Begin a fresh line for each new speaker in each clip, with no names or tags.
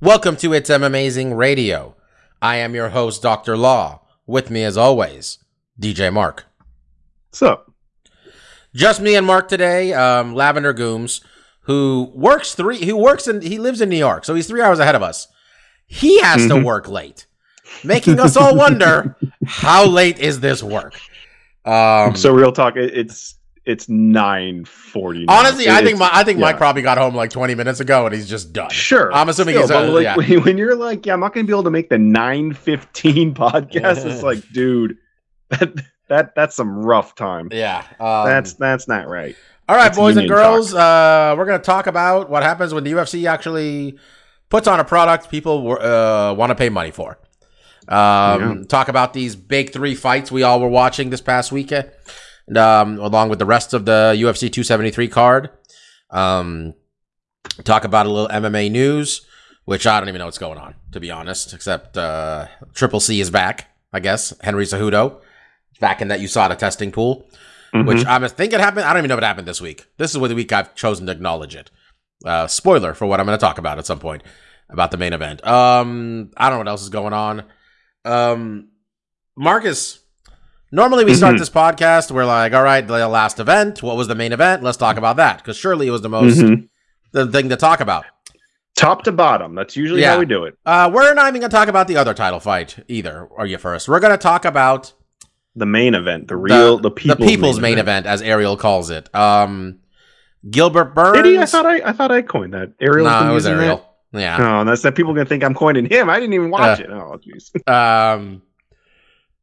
Welcome to It's M Amazing Radio. I am your host, Dr. Law. With me, as always, DJ Mark.
What's up?
Just me and Mark today. Um, Lavender Gooms, who works three, who works in, he lives in New York, so he's three hours ahead of us. He has to work late, making us all wonder how late is this work. Um,
so real talk, it's it's nine forty.
honestly, I think my, I think Mike probably got home like twenty minutes ago, and he's just done.
Sure,
I'm assuming
Still,
he's
but
uh,
like,
yeah.
when, you're like, yeah, I'm not gonna be able to make the nine fifteen podcast. it's like, dude, that that that's some rough time.
Yeah, um,
that's that's not right.
All right,
That's
boys and girls, uh, we're going to talk about what happens when the UFC actually puts on a product people uh, want to pay money for. Um,
Yeah.
Talk about these big three fights we all were watching this past weekend, um, along with the rest of the UFC 273 card. Um, talk about a little MMA news, which I don't even know what's going on, to be honest, except uh, Triple C is back, I guess. Henry Cejudo, back in that USADA testing pool which
Mhm.
I'm thinking happened. I don't even know if it happened this week. This is the week I've chosen to acknowledge it. Uh, spoiler for what I'm going to talk about at some point about the main event. Um, I don't know what else is going on. Um, Marcus, normally we start
Mhm.
this podcast. We're like, all right, the last event. What was the main event? Let's talk about that because surely it was the most
Mhm.
the thing to talk about.
top to bottom. That's usually
Yeah.
how we do it.
Uh, we're not even going to talk about the other title fight either. Are you first? We're going to talk about
The main event, the real, the, people's,
the people's main, event. as Ariel calls it. Um, Gilbert Burns.
Did he? I thought I, I thought I coined that. Ariel.
no, it was Ariel. Yeah.
Oh, that's that. People are gonna think I'm coining him. I didn't even watch
Uh,
it. Oh, jeez.
Um,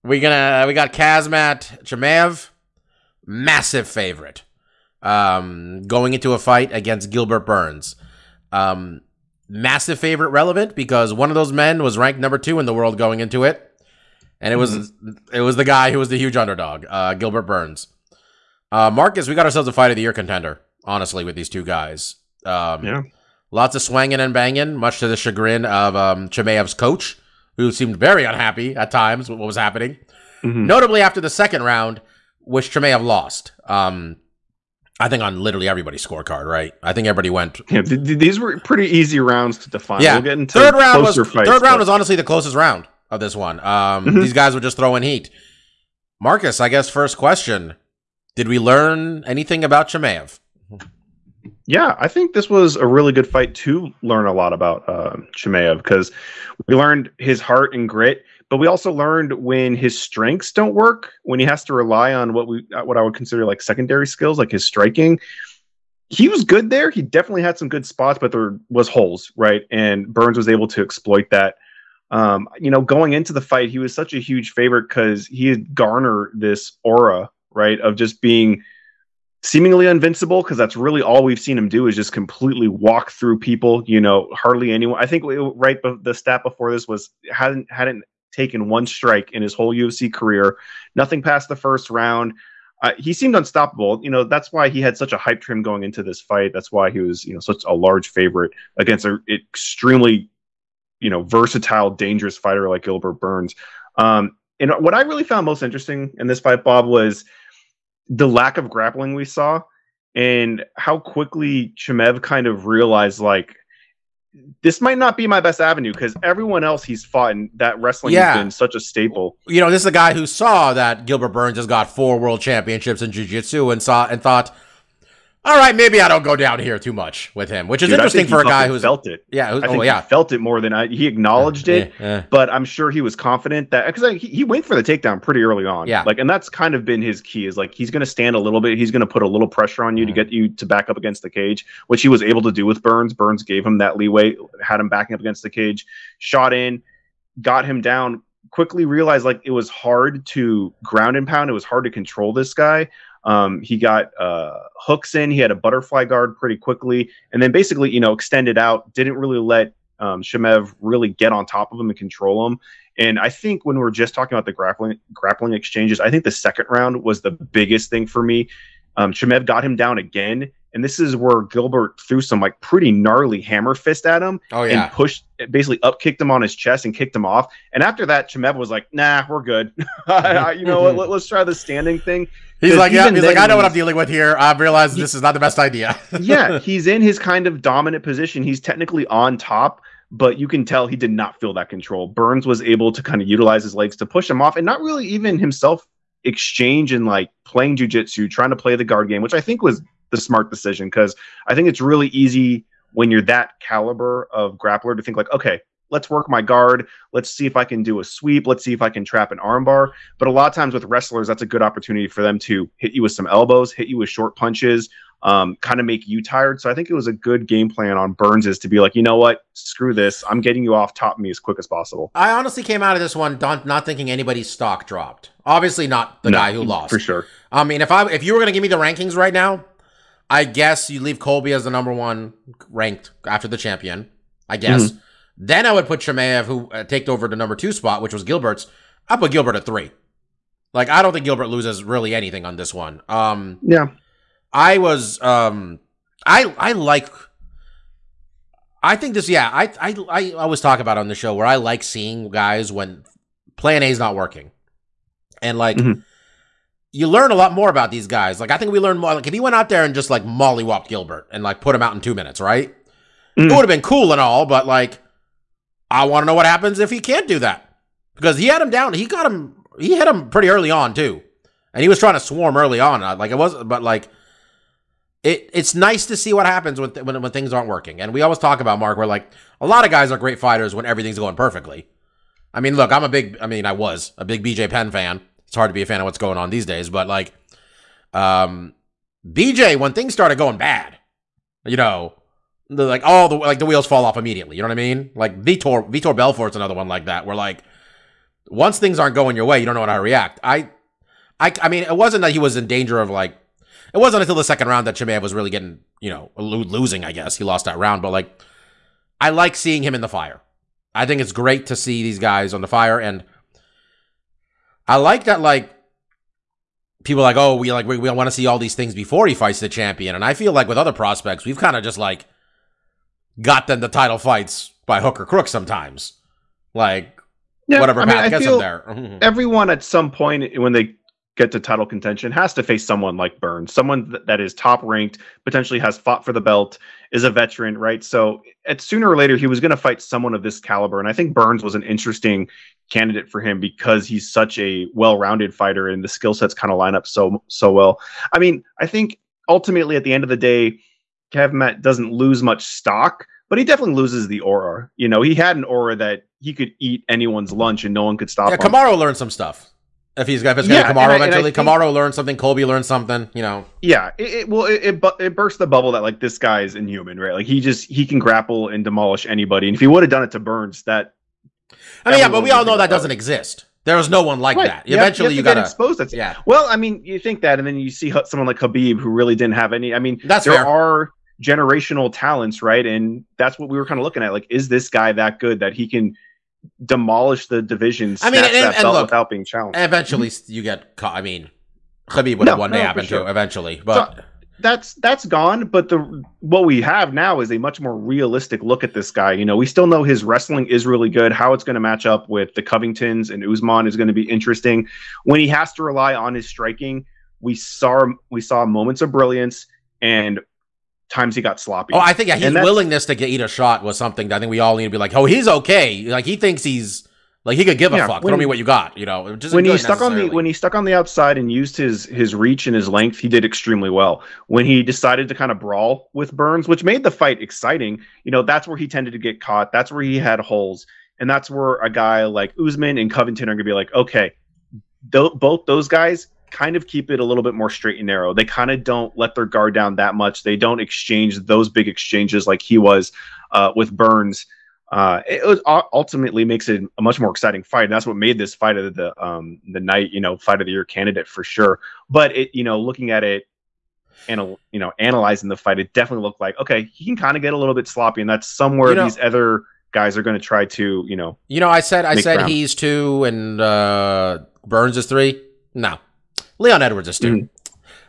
we gonna we got Khamzat Chimaev, massive favorite. Um, going into a fight against Gilbert Burns. Um, massive favorite relevant because one of those men was ranked number two in the world going into it, and it was it was the guy who was the huge underdog, uh, Gilbert Burns. Uh, Marcus, we got ourselves a fight of the year contender. Honestly, with these two guys. Um,
Yeah.
Lots of swanging and banging, much to the chagrin of um, Chimaev's coach, who seemed very unhappy at times with what was happening.
Mhm.
Notably after the second round, which Chimaev lost. Um, I think on literally everybody's scorecard, right? I think everybody went.
Yeah, th- th- these were pretty easy rounds to define.
Yeah,
we'll get into
third round was
fights,
third round
but-
was honestly the closest round of this one. Um,
Mhm.
These guys were just throwing heat. Marcus, I guess first question: Did we learn anything about Chimaev?
Yeah, I think this was a really good fight to learn a lot about uh, Chimaev because we learned his heart and grit, but we also learned when his strengths don't work, when he has to rely on what we uh, what I would consider like secondary skills, like his striking. He was good there. He definitely had some good spots, but there was holes, right? And Burns was able to exploit that. Um, you know, going into the fight, he was such a huge favorite because he had garnered this aura, right, of just being seemingly invincible because that's really all we've seen him do is just completely walk through people. You know, hardly anyone. I think right, the stat before this was hadn't hadn't taken one strike in his whole UFC career. Nothing past the first round. Uh, he seemed unstoppable. You know, that's why he had such a hype trim going into this fight. That's why he was, you know, such a large favorite against an extremely, you know, versatile, dangerous fighter like Gilbert Burns. Um, and what I really found most interesting in this fight, Bob, was the lack of grappling we saw and how quickly Chimaev kind of realized like this might not be my best avenue because everyone else he's fought in that wrestling
Yeah.
has been such a staple.
you know, this is a guy who saw that Gilbert Burns has got four world championships in jiu-jitsu and saw and thought, all right, maybe I don't go down here too much with him, which is
Dude,
interesting for a guy who's
felt it.
yeah, who's,
I think
oh yeah,
he felt it more than I. He acknowledged it,
Yeah, yeah.
but I'm sure he was confident that because he, he went for the takedown pretty early on.
Yeah.
like, and that's kind of been his key is like he's going to stand a little bit. He's going to put a little pressure on you to
Mhm.
get you to back up against the cage, which he was able to do with Burns. Burns gave him that leeway, had him backing up against the cage, shot in, got him down. Quickly realized like it was hard to ground and pound. It was hard to control this guy. Um, he got uh, hooks in. He had a butterfly guard pretty quickly, and then basically, you know, extended out. Didn't really let um, Chimaev really get on top of him and control him. And I think when we are just talking about the grappling grappling exchanges, I think the second round was the biggest thing for me. Um, Chimaev got him down again, and this is where Gilbert threw some like pretty gnarly hammer fist at him
Oh yeah.
and pushed basically up kicked him on his chest and kicked him off. And after that, Chimaev was like, "Nah, we're good. You know what? Let, us try the standing thing."
He's like, yeah. He's like, I know what I'm dealing with here. I've realized this is not the best idea.
yeah, he's in his kind of dominant position. He's technically on top, but you can tell he did not feel that control. Burns was able to kind of utilize his legs to push him off and not really even himself exchange and like playing jujitsu, trying to play the guard game, which I think was the smart decision because I think it's really easy when you're that caliber of grappler to think like, okay, let's work my guard. Let's see if I can do a sweep. Let's see if I can trap an armbar. But a lot of times with wrestlers, that's a good opportunity for them to hit you with some elbows, hit you with short punches, um, kind of make you tired. So I think it was a good game plan on Burns's to be like, you know what, screw this. I'm getting you off top of me as quick as possible.
I honestly came out of this one don't, not thinking anybody's stock dropped. Obviously, not the
No,
guy who lost.
for sure.
I mean, if I if you were gonna give me the rankings right now, I guess you leave Colby as the number one ranked after the champion. I guess.
Mm-hmm.
Then I would put Chimaev, who uh, take over the number two spot, which was Gilbert's. I put Gilbert at three. Like I don't think Gilbert loses really anything on this one. Um,
Yeah.
I was um, I I like. I think this, yeah. I I I always talk about on the show where I like seeing guys when Plan A is not working, and like
Mhm.
You learn a lot more about these guys. Like I think we learned more. Like if he went out there and just like mollywopped Gilbert and like put him out in two minutes, right?
Mhm.
It would have been cool and all, but like I want to know what happens if he can't do that because he had him down. He got him. He hit him pretty early on too, and he was trying to swarm early on. uh, Like it wasn't, but like it. It's nice to see what happens when when when things aren't working. And we always talk about Mark, where like a lot of guys are great fighters when everything's going perfectly. I mean, look, I'm a big. I mean, I was a big BJ Penn fan. It's hard to be a fan of what's going on these days, but like, um, BJ when things started going bad, you know, the, like all the like the wheels fall off immediately. You know what I mean? Like Vitor Vitor Belfort's another one like that, where like once things aren't going your way, you don't know how to react. I, I, I mean, it wasn't that he was in danger of like. It wasn't until the second round that Chimaev was really getting, you know, losing. I guess he lost that round, but like, I like seeing him in the fire. I think it's great to see these guys on the fire, and I like that. Like, people are like, oh, we like we, we want to see all these things before he fights the champion, and I feel like with other prospects, we've kind of just like got them the title fights by hook or crook sometimes. Like
Yeah,
whatever
I mean, I
gets
feel
them there. Mm-hmm.
everyone at some point when they get to title contention has to face someone like Burns, someone that is top ranked, potentially has fought for the belt, is a veteran, right? So at sooner or later he was going to fight someone of this caliber, and I think Burns was an interesting candidate for him because he's such a well-rounded fighter and the skill sets kind of line up so so well. I mean, I think ultimately at the end of the day, Kev Matt doesn't lose much stock. But he definitely loses the aura. You know, he had an aura that he could eat anyone's lunch and no one could stop
yeah,
him.
Kamaru learned some stuff. If he's if it's
Yeah,
be Kamaru
I-
eventually,
think-
Kamaru learned something. Colby learned something. You know,
Yeah, it, it well, it, it it burst the bubble that like this guy is inhuman, right? Like he just he can grapple and demolish anybody. And if he would have done it to Burns, that
I mean, yeah, but we all know that doesn't
it.
exist. was no one like
Right,
that.
you
Eventually,
you,
you,
have to get
gotta.
exposed. That's
Yeah,
Well, I mean, you think that, and then you see someone like Khabib who really didn't have any. I mean,
That's
there
fair.
are generational talents, right? And that's what we were kind of looking at. Like, is this guy that good that he can demolish the division,
I mean,
snatch
and-
that
and look,
without being challenged?
eventually, mm-hmm. you get caught. I mean, Khabib would have
No,
one day
no, for
happen
sure.
to eventually, but
that's that's gone but the what we have now is a much more realistic look at this guy you know we still know his wrestling is really good how it's going to match up with the covingtons and Usman is going to be interesting when he has to rely on his striking we saw we saw moments of brilliance and times he got sloppy
oh, I think yeah, his willingness to get eat a shot was something that I think we all need to be like, oh, he's okay. Like he thinks he's like he could give a
Yeah,
fuck.
when-
Throw me what you got. You know,
when he stuck on the when he stuck on the outside and used his his reach and his length, he did extremely well. When he decided to kind of brawl with Burns, which made the fight exciting, you know, that's where he tended to get caught. That's where he had holes, and that's where a guy like Usman and Covington are to be like, okay, both those guys kind of keep it a little bit more straight and narrow. They kind of don't let their guard down that much. They don't exchange those big exchanges like he was uh, with Burns. uh, it was u- ultimately makes it a much more exciting fight. And that's what made this fight of the um the night, you know, fight of the year candidate for sure. But it, you know, looking at it and you know, analyzing the fight, it definitely looked like okay, he can kind of get a little bit sloppy, and that's somewhere
You know-
these other guys are going to try to, you know,
You know, I said I said
ground.
he's two and uh, Burns is three. No, Leon Edwards is 2
Mhm.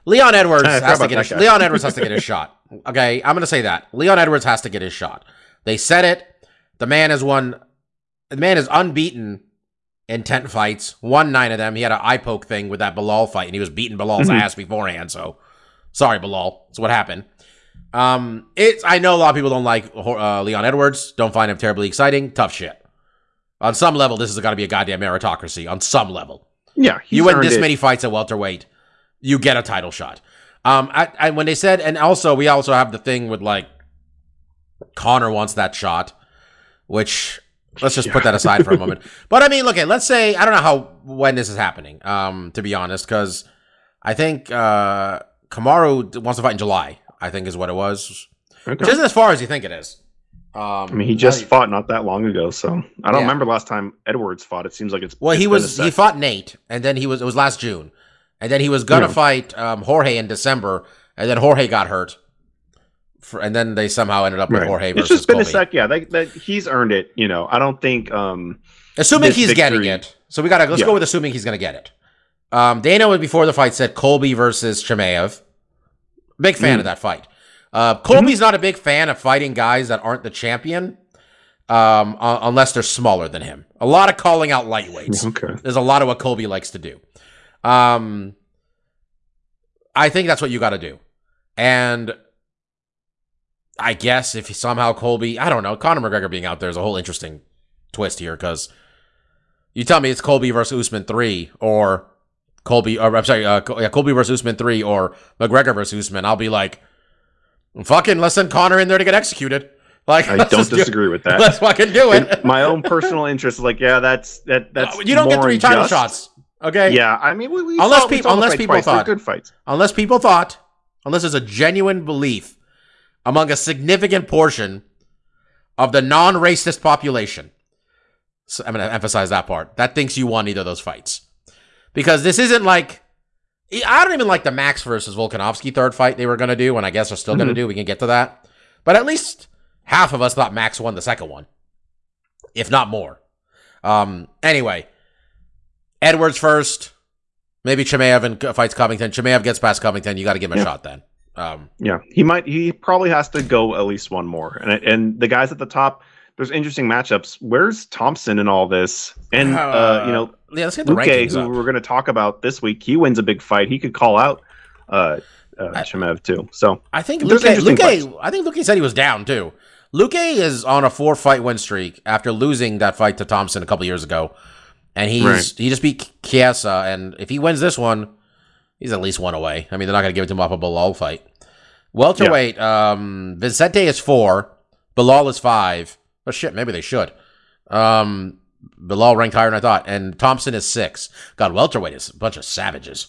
Leon Edwards has to get a. Leon Edwards has to get his shot. Okay, I'm gonna say that Leon Edwards has to get his shot. They said it. The man has won. The man is unbeaten in ten fights. Won nine of them. He had an eye poke thing with that Belal fight, and he was beating Belal's
Mhm.
ass beforehand. So sorry, Belal. That's what happened. Um, it's I know a lot of people don't like uh, Leon Edwards. Don't find him terribly exciting. Tough shit. On some level, this has got to be a goddamn meritocracy. On some level,
yeah, he's
you win this
it.
many fights at welterweight, you get a title shot. Um, I, I when they said, and also we also have the thing with like Conor wants that shot, which let's just put that aside for a moment. But I mean, look at let's say I don't know how when this is happening. Um, to be honest, because I think uh Kamaru wants to fight in July. I think is what it was,
Okay.
which isn't as far as you think it is. Um,
I mean, he just fought not that long ago, so I don't
Yeah.
remember last time Edwards fought. It seems like it's
Well,
it's
he was he fought Nate, and then he was it was last June, and then he was gonna
Yeah.
fight um, Jorge in December, and then Jorge got hurt, for, and then they somehow ended up with
Right.
Jorge
It's
versus
just been
Colby.
a sec. Yeah, he's earned it. You know, I don't think. um
Assuming he's getting it, so we gotta let's
Yeah.
go with assuming he's gonna get it. Um, Dana before the fight said Colby versus Chimaev. Big fan
Mm.
of that fight. Uh, Colby's not a big fan of fighting guys that aren't the champion, um, uh, unless they're smaller than him. A lot of calling out lightweights.
Okay.
There's a lot of what Colby likes to do. Um, I think that's what you got to do. And I guess if somehow Colby, I don't know, Conor McGregor being out there is a whole interesting twist here because you tell me it's Colby versus Usman 3 or Colby, or I'm sorry, uh, Colby versus Usman 3 or McGregor versus Usman. I'll be like, fucking let's send Conor in there to get executed. Like,
I don't
just do-
disagree with that.
Let's fucking do it.
In my own personal interest is like, yeah, that's that. That's
you don't get three title shots. Okay.
Yeah, I mean, we, we
Unless
saw, we saw the
unless people
twice. They're
thought-
good fights.
unless people thought, unless there's a genuine belief among a significant portion of the non-racist population. So I'm going to emphasize that part. That thinks you won either of those fights, because this isn't like I don't even like the Max versus Volkanovski third fight they were going to do, and I guess they're still going to do. We can get to that, but at least half of us thought Max won the second one, if not more. Um. Anyway, Edwards first. Maybe Chimaev and fights Covington. Chimaev gets past Covington. You got to give him a
Yeah.
shot then. Um,
Yeah, he might. He probably has to go at least one more. And and the guys at the top, there's interesting matchups. Where's Thompson in all this? And uh, you know,
yeah, let's get the
Luque,
rankings
who
up.
we're going to talk about this week, he wins a big fight. He could call out uh, uh
I-
too. So
I think
There's
Luque.
Luque.
I think Luque said he was down too. Luque is on a four fight win streak after losing that fight to Thompson a couple years ago, and he's
Right.
he just beat Chiesa. And if he wins this one, he's at least one away. I mean, they're not going to give it to him off a Belal fight. Welterweight, um, Vicente is four, Belal is five. But shit, maybe they should. Um, Belal ranked higher than I thought, and Thompson is six. God, welterweight is a bunch of savages.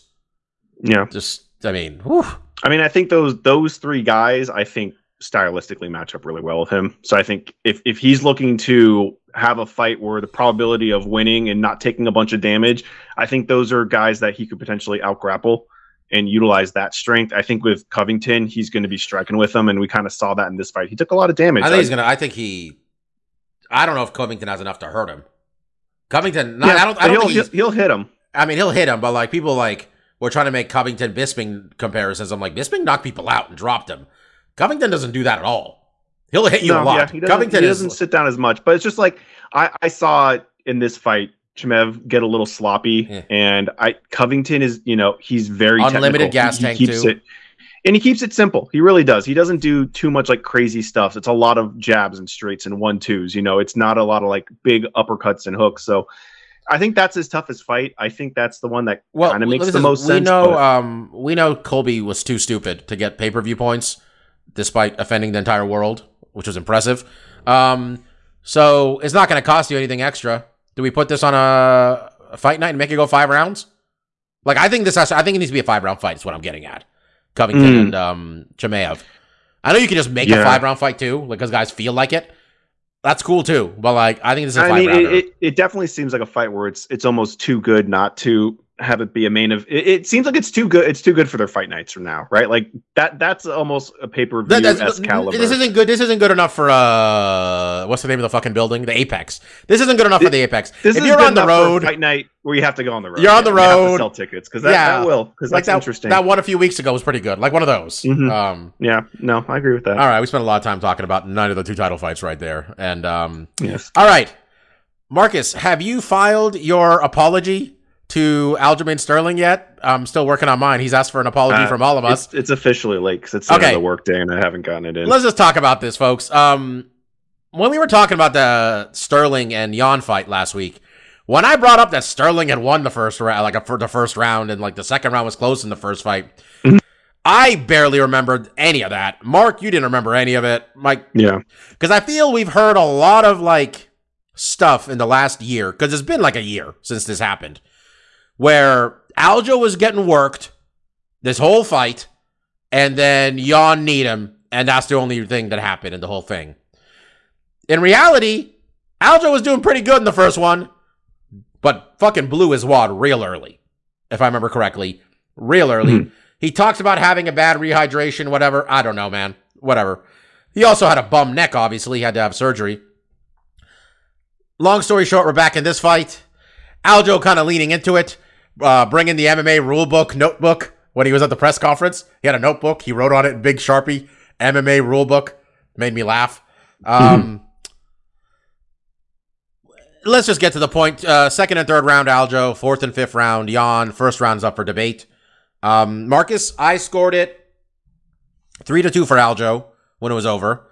yeah,
Just, I mean, whew.
I mean, I think those those three guys, I think stylistically match up really well with him. So I think if if he's looking to have a fight where the probability of winning and not taking a bunch of damage, I think those are guys that he could potentially outgrapple and utilize that strength. I think with Covington, he's going to be striking with him, and we kind of saw that in this fight. He took a lot of damage.
I think he's gonna. I think he. I don't know if Covington has enough to hurt him. Covington. Not,
Yeah,
I don't. I don't
he'll, he'll, he'll hit him.
I mean, he'll hit him, but like people like we're trying to make Covington Bisping comparisons. I'm like Bisping knocked people out and dropped him. Covington doesn't do that at all. He'll hit you a lot.
yeah, he doesn't,
Covington
he doesn't sit down as much, but it's just like I, I saw in this fight, Chimaev get a little sloppy,
Yeah.
and I Covington is you know he's very
Unlimited
technical.
gas
He- he
tank,
keeps
too.
It, and he keeps it simple. He really does. He doesn't do too much like crazy stuff. It's a lot of jabs and straights and one twos. You know, it's not a lot of like big uppercuts and hooks. So. I think that's his toughest fight. I think that's the one that
well,
kind of makes the most
we
sense.
know.
but-
Um, we know Colby was too stupid to get pay per view points, despite offending the entire world, which was impressive. Um, so it's not going to cost you anything extra. Do we put this on a, a fight night and make it go five rounds? Like I think this has. I think it needs to be a five round fight. Is what I'm getting at. Covington
Mm.
and um, Chimaev. I know you can just make a five round fight too, like because guys feel like it. that's cool too. But like, I think this is a
I
five
mean, it, it, it definitely seems like a fight where it's it's almost too good not to have it be a main of. It, it seems like it's too good. It's too good for their fight nights from now, right? Like that. That's almost a pay per
That-
view s caliber.
This isn't good. This isn't good enough for uh, what's the name of the fucking building? The Apex. This isn't good enough for the Apex.
This
if
is
you're
good
on the
enough for a
road,
fight night where you have to go on the road.
You're on the
you to
road.
sell tickets because that,
Yeah.
that will because
like
that's
that,
interesting.
that one a few weeks ago was pretty good. Like one of those.
Mhm.
Um,
yeah, no, I agree with that.
all right, we spent a lot of time talking about none of the two title fights right there. And um,
Yes.
all right, Marcus, have you filed your apology to Aljamain Sterling yet? I'm still working on mine. He's asked for an apology
Uh,
from all of us.
It's, it's officially late because it's the end
Okay.
of the workday and I haven't gotten it in.
Let's just talk about this, folks. Um, when we were talking about the Sterling and Yan fight last week, when I brought up that Sterling had won the first round, like for the first round, and like the second round was close in the first fight,
Mhm.
I barely remembered any of that. Mark, you didn't remember any of it, Mike,
yeah.
because I feel we've heard a lot of like stuff in the last year, because it's been like a year since this happened, where Aljo was getting worked this whole fight, and then Yan Needham, and that's the only thing that happened in the whole thing. In reality, Aljo was doing pretty good in the first one, but fucking blew his wad real early, if I remember correctly. Real early. Hmm. He talks about having a bad rehydration, whatever. I don't know, man. Whatever. He also had a bum neck, obviously. He had to have surgery. Long story short, we're back in this fight. Aljo kind of leaning into it, uh, bringing the MMA rulebook notebook when he was at the press conference. He had a notebook. He wrote on it in big Sharpie, MMA rulebook. Made me laugh. Um, Let's just get to the point. Uh, second and third round, Aljo. Fourth and fifth round, Yan. First round's up for debate. Um, Marcus, I scored it three to two for Aljo when it was over.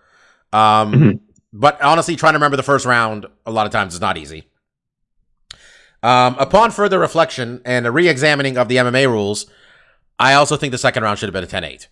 Um,
Mhm.
But honestly, trying to remember the first round a lot of times is not easy. Um, upon further reflection and a re-examining of the MMA rules, I also think the second round should have been a 10-8.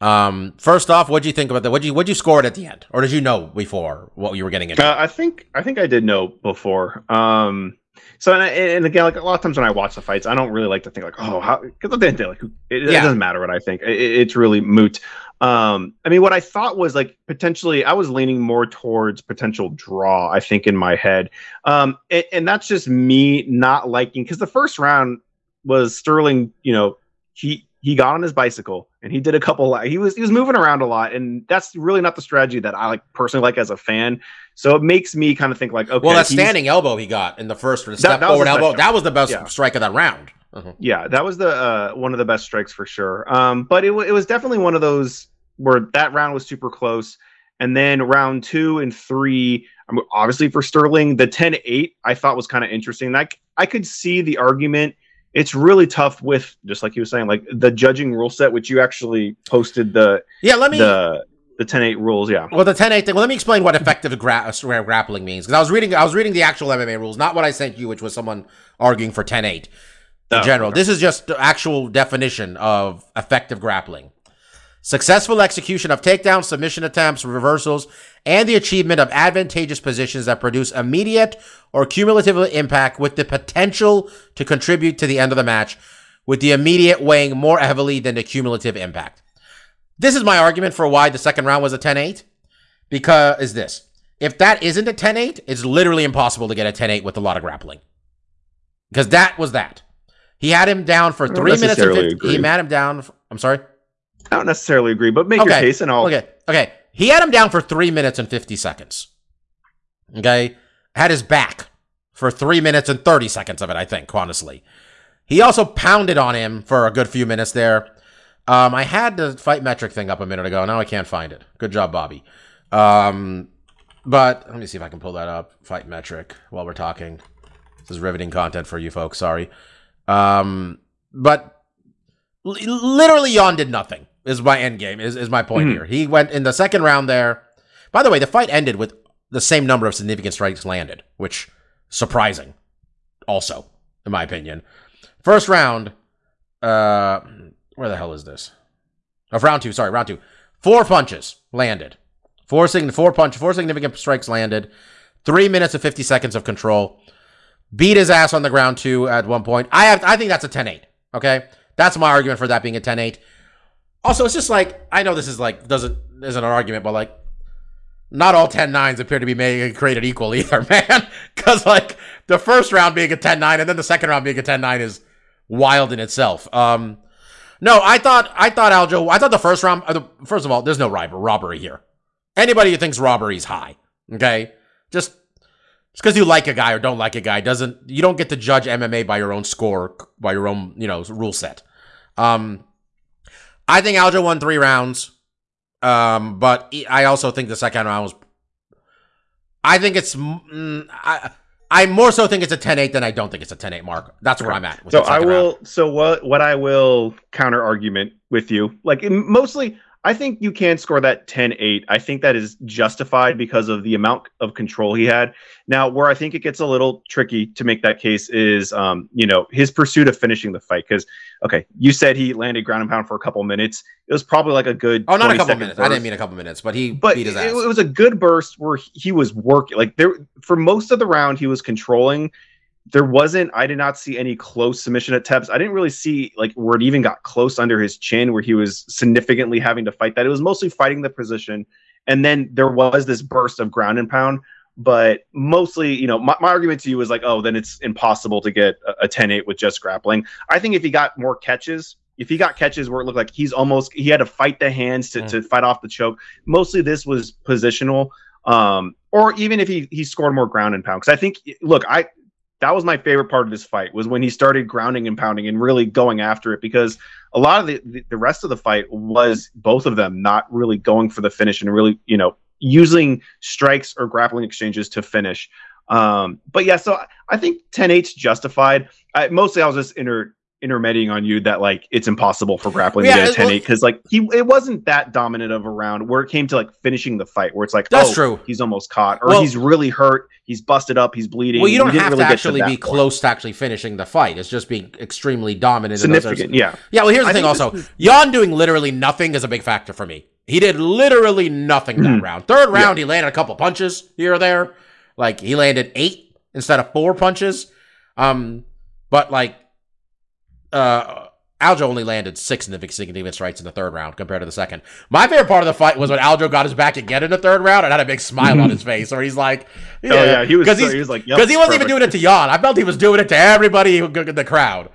Um, first off, what do you think about that? What you what you score it at the end, or did you know before what you were getting into?
Uh, I think I think I did know before. Um, so and, I- and again, like a lot of times when I watch the fights, I don't really like to think like, oh, how because at the end of the day, like, it, it doesn't matter what I think. It, it's really moot. Um, I mean, what I thought was like potentially, I was leaning more towards potential draw. I think in my head, um, and, and that's just me not liking because the first round was Sterling. You know, he he got on his bicycle and he did a couple. He was he was moving around a lot, and that's really not the strategy that I like personally like as a fan. So it makes me kind of think like, okay,
well, that standing elbow he got in the first the step
that was
forward elbow,
shot.
that was the best
Yeah.
strike of that round. Uh-huh.
Yeah, that was the uh, one of the best strikes for sure. Um, but it, wa- it was definitely one of those where that round was super close. And then round two and three, I mean, obviously for Sterling, the 10 8 I thought was kind of interesting. Like I could see the argument. It's really tough with, just like you were saying, like the judging rule set, which you actually posted the
Yeah, let me.
the the 10 8 rules. Yeah.
well, the 10-8 thing. Well, let me explain what effective gra- grappling means because I was reading. I was reading the actual MMA rules, not what I sent you, which was someone arguing for 10-8 in
Oh,
general.
okay.
This is just the actual definition of effective grappling. Successful execution of takedowns, submission attempts, reversals, and the achievement of advantageous positions that produce immediate or cumulative impact with the potential to contribute to the end of the match, with the immediate weighing more heavily than the cumulative impact. This is my argument for why the second round was a 10-8. Because is this. If that isn't a 10-8, it's literally impossible to get a 10-8 with a lot of grappling. Because that was that. He had him down for three minutes and
necessarily
50, he had him down. For, I'm sorry.
I don't necessarily agree, but make your case and I'll.
Okay, okay. He had him down for three minutes and 50 seconds. Okay. Had his back for three minutes and 30 seconds of it, I think, honestly. He also pounded on him for a good few minutes there. Um, I had the fight metric thing up a minute ago. Now I can't find it. Good job, Bobby. Um, but let me see if I can pull that up. Fight metric while we're talking. This is riveting content for you folks. Sorry. Um, but li- literally, Yan did nothing. Is my end game. Is is my point
Mhm.
here? He went in the second round there. By the way, the fight ended with the same number of significant strikes landed, which surprising. Also, in my opinion, first round. Uh, where the hell is this? Of round two, sorry, round two. Four punches landed. Four sign four punch, four significant strikes landed. Three minutes and fifty seconds of control. Beat his ass on the ground too at one point. I have I think that's a 10-8. Okay? That's my argument for that being a 10-8. Also, it's just like I know this is like doesn't isn't an argument, but like not all 10 9s appear to be made created equal either, man. Because like the first round being a 10 9 and then the second round being a 10 9 is wild in itself. Um, no, I thought I thought Aljo. I thought the first round. uh, First of all, there's no robbery here. Anybody who thinks robbery is high, okay, just just because you like a guy or don't like a guy doesn't. You don't get to judge MMA by your own score, by your own you know rule set. Um, I think Aljo won three rounds. Um, but I also think the second round was. I think it's. mm, I I more so think it's a 10-8 than I don't think it's a 10-8 mark. That's where I'm at. With
So I
second round.
will. So what? What I will counter argument with you, like mostly, I think you can score that 10-8. I think that is justified because of the amount of control he had. Now, where I think it gets a little tricky to make that case is, um, you know, his pursuit of finishing the fight. Because, okay, you said he landed ground and pound for a couple minutes. It was probably like a good.
Oh, not a couple minutes. I didn't mean a couple minutes, but he
but
beat his
it, it was a good burst where he was working like there for most of the round he was controlling there wasn't i did not see any close submission attempts. I didn't really see like where it even got close under his chin where he was significantly having to fight that. It was mostly fighting the position and then there was this burst of ground and pound. But mostly you know my, my argument to you is like oh then it's impossible to get a, a 10-8 with just grappling. I think if he got more catches if he got catches where it looked like he's almost he had to fight the hands to,
Mm.
to fight off the choke mostly this was positional. Um or even if he he scored more ground and pound. Because i think look i that was my favorite part of this fight was when he started grounding and pounding and really going after it because a lot of the the- rest of the fight was both of them not really going for the finish and really you know using strikes or grappling exchanges to finish. Um but yeah so I- i think 10-8's justified. I, mostly i was just inter intermediating on you that like it's impossible for grappling
Yeah,
to get a 10-8 because like he it wasn't that dominant of a round where it came to like finishing the fight where it's like
That's
oh,
true.
he's almost caught or
Well-
he's really hurt he's busted up he's bleeding
Well, you don't have
really
to actually
that
be
point.
close to actually finishing the fight. It's just being extremely dominant. in those
significant yeah
Yeah, well, here's the
I
thing also. Yan doing literally nothing is a big factor for me. He did literally nothing that
Mhm.
round. Third round, he landed a couple punches here or there. Like, he landed eight instead of four punches. Um, but, like, uh, Aljo only landed six significant strikes in the third round compared to the second. My favorite part of the fight was when Aljo got his back again in the third round and had a big smile on his face, where he's like,
oh yeah he was
because
so, he was like yep,
because he wasn't even doing it to Yan. I felt he was doing it to everybody who in the crowd,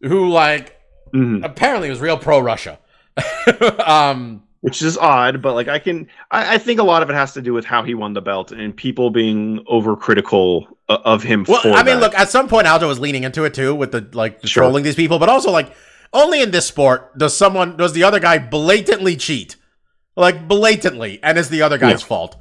who like
Mhm.
apparently was real pro Russia. um,
which is odd but like i can I, I think a lot of it has to do with how he won the belt and people being overcritical uh, of him
well,
for
I mean,
that.
look, at some point Aljo was leaning into it too with the like the
Sure.
trolling these people, but also like only in this sport does someone does the other guy blatantly cheat, like blatantly, and it's the other guy's
Yeah.
fault.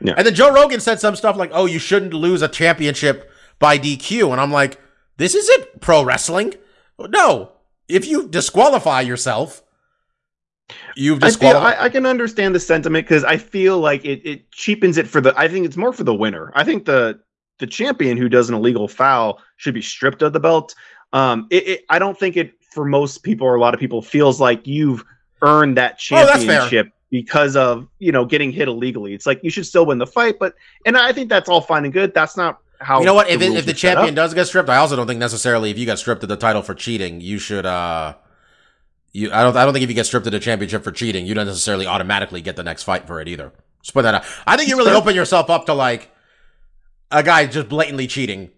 Yeah.
And then Joe Rogan said some stuff like, "Oh, you shouldn't lose a championship by DQ," and I'm like, "This isn't pro wrestling. No, if you disqualify yourself." You've
I feel
disqualified.
I, I can understand the sentiment because I feel like it, it cheapens it for the. I think it's more for the winner. I think the the champion who does an illegal foul should be stripped of the belt. Um, it, it, I don't think it for most people or a lot of people feels like you've earned that
Oh,
championship because of you know getting hit illegally. It's like you should still win the fight, but and I think that's all fine and good. That's not how
you know what? If, it, if the champion does get stripped, I also don't think necessarily if you got stripped of the title for cheating, you should. uh You, I don't. I don't think if you get stripped of the championship for cheating, you don't necessarily automatically get the next fight for it either. Just put that out. I think you really open yourself up to like a guy just blatantly cheating.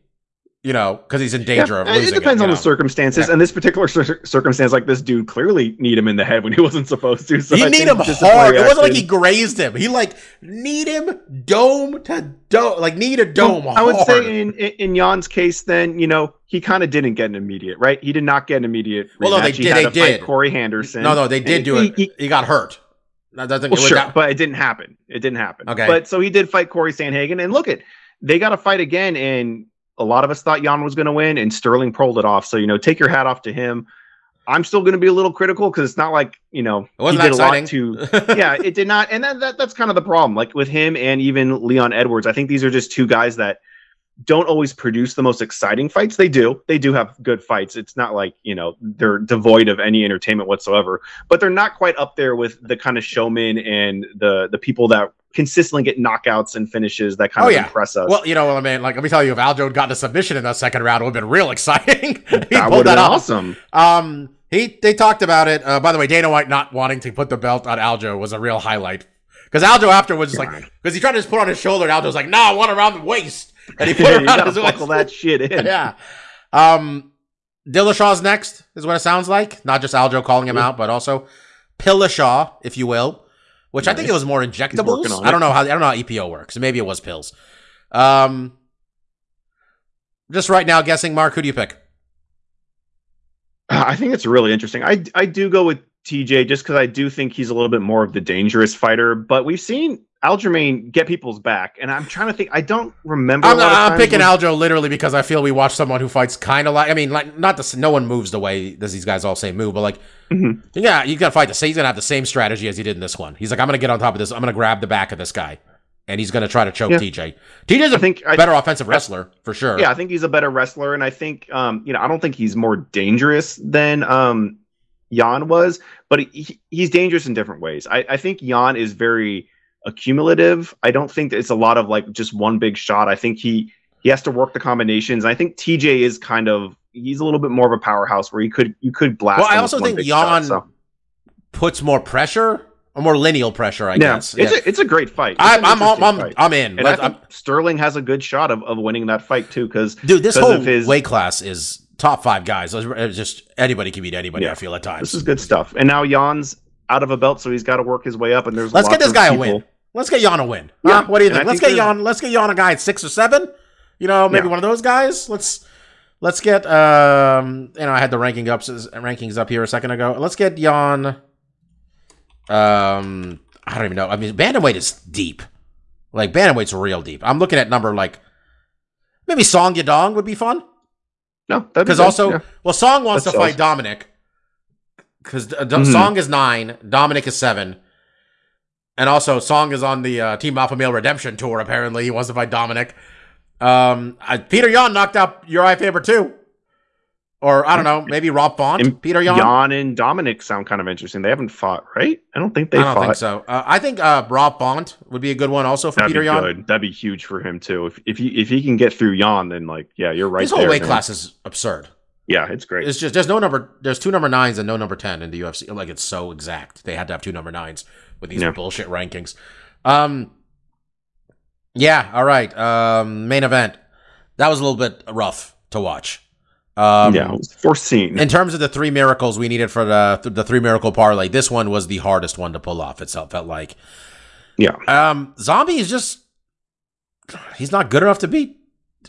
You know, because he's in danger
Yeah,
of losing.
it depends
you
on the circumstances,
Yeah.
and this particular cir- circumstance, like this dude, clearly need him in the head when he wasn't supposed to. So
he
I
need him hard. It wasn't like he grazed him. He like need him dome to dome, like need a dome.
Well, I would say in in Yan's case, then you know he kind of didn't get an immediate right. He did not get an immediate.
Well, no, they.
He
did- they did.
Corey Henderson.
no, no, they did do
he-
it.
he-
He, got hurt. That doesn't.
well, sure,
that-
but it didn't happen. It didn't happen.
Okay.
but so he did fight Cory Sandhagen, and look at they got to fight again, and a lot of us thought Yan was going to win, and Sterling pulled it off. So you know, take your hat off to him. I'm still going to be a little critical because it's not like you know
It wasn't
he did a lot to yeah, it did not, and that, that that's kind of the problem. Like with him and even Leon Edwards, I think these are just two guys that don't always produce the most exciting fights. They do, they do have good fights. It's not like you know they're devoid of any entertainment whatsoever, but they're not quite up there with the kind of showmen and the the people that consistently get knockouts and finishes that kind
Oh,
of
yeah.
impress us.
Well, you know what I mean. Like, let me tell you, if Aljo had gotten a submission in that second round, it would have been real exciting. he
that
pulled that off.
awesome.
Um, he they talked about it. Uh, by the way, Dana White not wanting to put the belt on Aljo was a real highlight Because Aljo afterwards was just like, because he tried to just put on his shoulder, and Aljo was like, "No, I want around the waist," and he put it around his waist.
buckle that shit in.
yeah. Um, Dillashaw's next is what it sounds like. Not just Aljo calling him
Yeah.
out, but also Pillashaw, if you will. Which I think it was more injectables. I don't know how I don't know how EPO works. Maybe it was pills. Um, just right now, guessing Mark, who do you pick?
I think it's really interesting. I I do go with TJ just because I do think he's a little bit more of the dangerous fighter. But we've seen Aljamain get people's back, and I'm trying to think. I don't remember.
I'm, I'm picking
when-
Aljo literally because I feel we watch someone who fights kind of like. I mean, like not the no one moves the way as these guys all say move, but like
Mhm.
yeah, you gotta fight the same. He's gonna have the same strategy as he did in this one. He's like, I'm gonna get on top of this. I'm gonna grab the back of this guy, and he's gonna try to choke
Yeah.
TJ. TJ's a
I think I,
better offensive wrestler for sure.
Yeah, I think he's a better wrestler, and I think um, you know I don't think he's more dangerous than um, Yan was, but he, he's dangerous in different ways. I, I think Yan is very accumulative. I don't think that it's a lot of like just one big shot. I think he he has to work the combinations. And I think TJ is kind of he's a little bit more of a powerhouse where you could you could blast.
Well, I also think Jan
shot, so.
puts more pressure, or more lineal pressure, I
yeah,
guess.
it's
Yeah.
A, it's a great fight. It's
I'm I'm, I'm,
fight.
I'm in.
and I think Sterling has a good shot of, of winning that fight too because
Dude, this whole
his-
weight class is top five guys. Just anybody can beat anybody.
Yeah.
I feel at times.
This is good stuff. And now Yan's out of a belt, so he's got to work his way up. And there's
Let's get this guy a win. Let's get Yan a win.
Yeah,
Huh? What do you think? Let's
think
get Yan. Let's get Yan a guy at six or seven. You know, maybe
Yeah.
one of those guys. Let's let's get. Um, you know, I had the ranking ups rankings up here a second ago. Let's get Yan. Um, I don't even know. I mean, bantamweight is deep. Like bantamweight's real deep. I'm looking at number like maybe Song Yadong would be fun.
No, that'd be
Because also,
yeah.
well, Song wants to fight. Dominic. Because
Mhm.
Song is nine, Dominic is seven, and also Song is on the uh, Team Alpha Male Redemption tour. Apparently, he wants to fight Dominic. Um, I, Peter Yan knocked out Urijah Faber too, or I don't know, maybe Rob Font.
And
Peter Yan.
Jan and Dominic sound kind of interesting. They haven't fought, right? I don't think they
I don't
fought.
think so. Uh, I think uh, Rob Font would be a good one also for
That'd
Peter
be
Yan.
good. That'd be huge for him too. If if he if he can get through Yan, then like yeah, you're right.
This whole
there,
weight
man.
class is absurd.
Yeah, it's great.
It's just there's no number. There's two number nines and no number ten in the UFC. Like it's so exact. They had to have two number nines with these
Yeah.
bullshit rankings. Um. Yeah. All right. Um. Main event. That was a little bit rough to watch. Um,
yeah, it was foreseen.
In terms of the three miracles we needed for the the three miracle parlay, this one was the hardest one to pull off. It felt like.
Yeah.
Um. Zombie is just. He's not good enough to beat.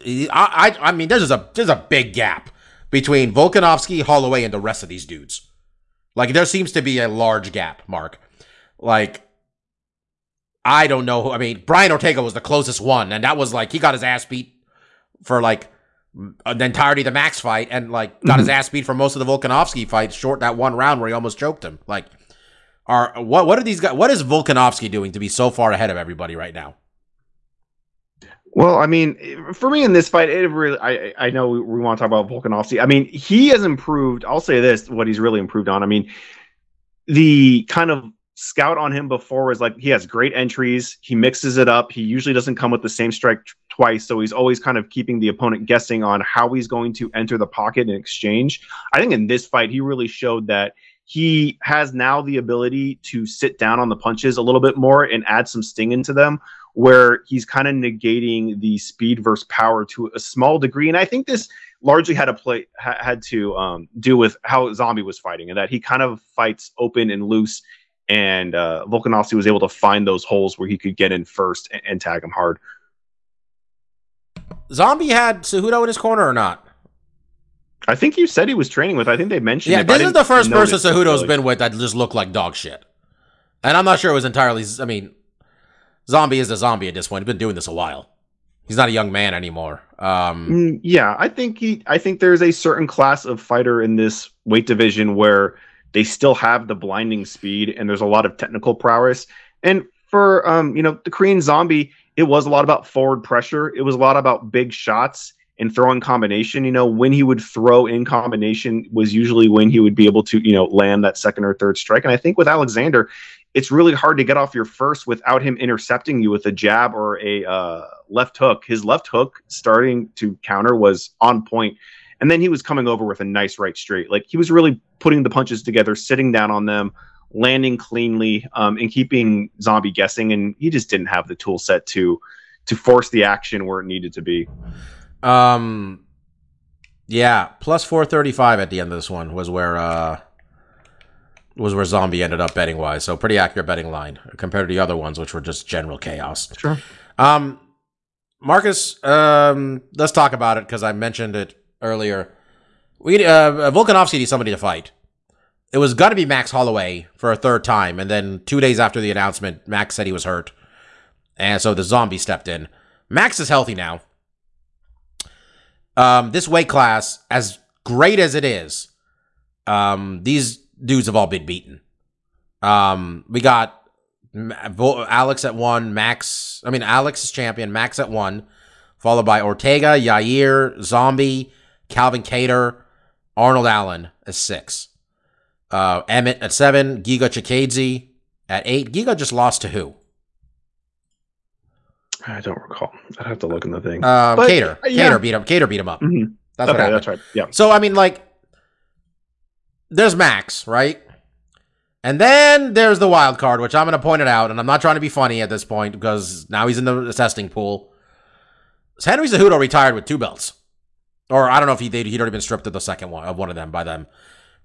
I I I mean, there's a there's a big gap between Volkanovski, Holloway, and the rest of these dudes. Like there seems to be a large gap, Mark. Like I don't know who I mean, Brian Ortega was the closest one, and that was like he got his ass beat for like Uh, the entirety of the Max fight and like got his ass beat for most of the Volkanovski fight, short that one round where he almost choked him. Like are what what are these guys what is Volkanovski doing to be so far ahead of everybody right now?
Well, I mean, for me in this fight, it really, I, I know we, want to talk about Volkanovski. I mean, he has improved. I'll say this: what he's really improved on. I mean, the kind of scout on him before was like he has great entries. He mixes it up. He usually doesn't come with the same strike twice, so he's always kind of keeping the opponent guessing on how he's going to enter the pocket in exchange. I think in this fight, he really showed that he has now the ability to sit down on the punches a little bit more and add some sting into them where he's kind of negating the speed versus power to a small degree. And I think this largely had to play ha- had to um, do with how Zombie was fighting, and that he kind of fights open and loose. And uh, Volkanovski was able to find those holes where he could get in first and, and tag him hard.
Zombie had Cejudo in his corner or not?
I think you said he was training with. I think they mentioned.
Yeah,
it,
this is the first person Cejudo's
really.
been with that just looked like dog shit. And I'm not sure it was entirely. I mean, Zombie is a zombie at this point. He's been doing this a while. He's not a young man anymore. Um,
Mm, yeah, I think he. I think there's a certain class of fighter in this weight division where they still have the blinding speed and there's a lot of technical prowess. And for um, you know, the Korean Zombie, it was a lot about forward pressure. It was a lot about big shots and throwing combination. You know, when he would throw in combination was usually when he would be able to you know land that second or third strike. And I think with Alexander, it's really hard to get off your first without him intercepting you with a jab or a uh, left hook. His left hook starting to counter was on point, and then he was coming over with a nice right straight. Like he was really putting the punches together, sitting down on them, landing cleanly, um, and keeping Zombie guessing, and he just didn't have the tool set to to force the action where it needed to be.
Um, yeah, plus four thirty five at the end of this one was where uh was where Zombie ended up betting wise. So pretty accurate betting line compared to the other ones, which were just general chaos.
Sure.
Um, Marcus, um, let's talk about it because I mentioned it earlier. We uh, Volkanovski needs somebody to fight. It was gonna be Max Holloway for a third time, and then two days after the announcement, Max said he was hurt, and so the zombie stepped in. Max is healthy now. Um, this weight class, as great as it is, um, these dudes have all been beaten. Um, we got Alex at one, Max. I mean, Alex is champion, Max at one, followed by Ortega, Yair, Zombie, Calvin Kattar, Arnold Allen at six. Uh, Emmett at seven, Giga Chikadze at eight. Giga just lost to who?
I don't recall. I'd have to look in the thing.
Um,
But,
Kattar.
uh, yeah.
Kattar beat him. Kattar beat him up.
Mhm.
That's what happened.
that's right. Yeah.
So I mean, like, there's Max, right? And then there's the wild card, which I'm going to point it out, and I'm not trying to be funny at this point because now he's in the testing pool. So Henry Cejudo retired with two belts, or I don't know if he they'd, he'd already been stripped of the second one of one of them by them.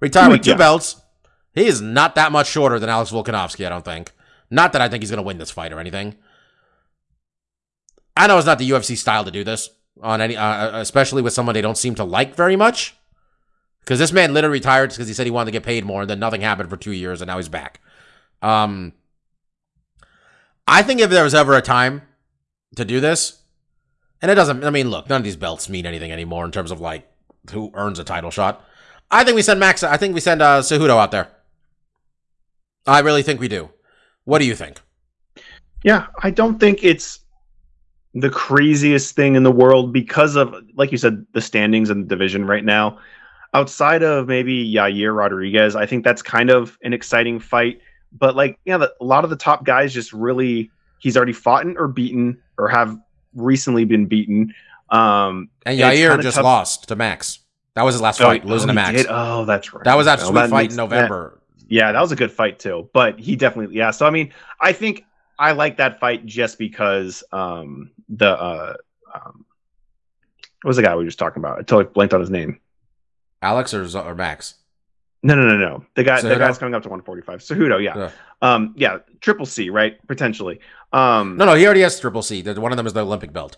Retired with two
Yeah.
belts. He is not that much shorter than Alex Volkanovski. I don't think. Not that I think he's going to win this fight or anything. I know it's not the UFC style to do this on any, uh, especially with someone they don't seem to like very much. Because this man literally retired because he said he wanted to get paid more, and then nothing happened for two years, and now he's back. Um, I think if there was ever a time to do this, and it doesn't, I mean, look, none of these belts mean anything anymore in terms of like who earns a title shot. I think we send Max. I think we send uh, Cejudo out there. I really think we do. What do you think?
Yeah, I don't think it's the craziest thing in the world because of, like you said, the standings and the division right now. Outside of maybe Yair Rodriguez, I think that's kind of an exciting fight. But like, yeah, the, a lot of the top guys just really he's already fought or beaten or have recently been beaten. Um,
And Yair just
tough-
lost to Max. That was his last
oh,
fight, losing
oh,
to Max.
did? Oh, that's right.
That was that
Well,
sweet
that
fight
makes-
in November.
yeah, that was a good fight too. But he definitely, yeah. So I mean, I think I like that fight just because um, the uh, um, what was the guy we were just talking about? I totally blanked on his name.
Alex or, Z- or Max?
No, no, no, no. The guy, the guy's coming up to 145. Cejudo, yeah,
Yeah.
um, yeah, triple C, right? Potentially. Um,
No, no, he already has triple C. One of them is the Olympic belt.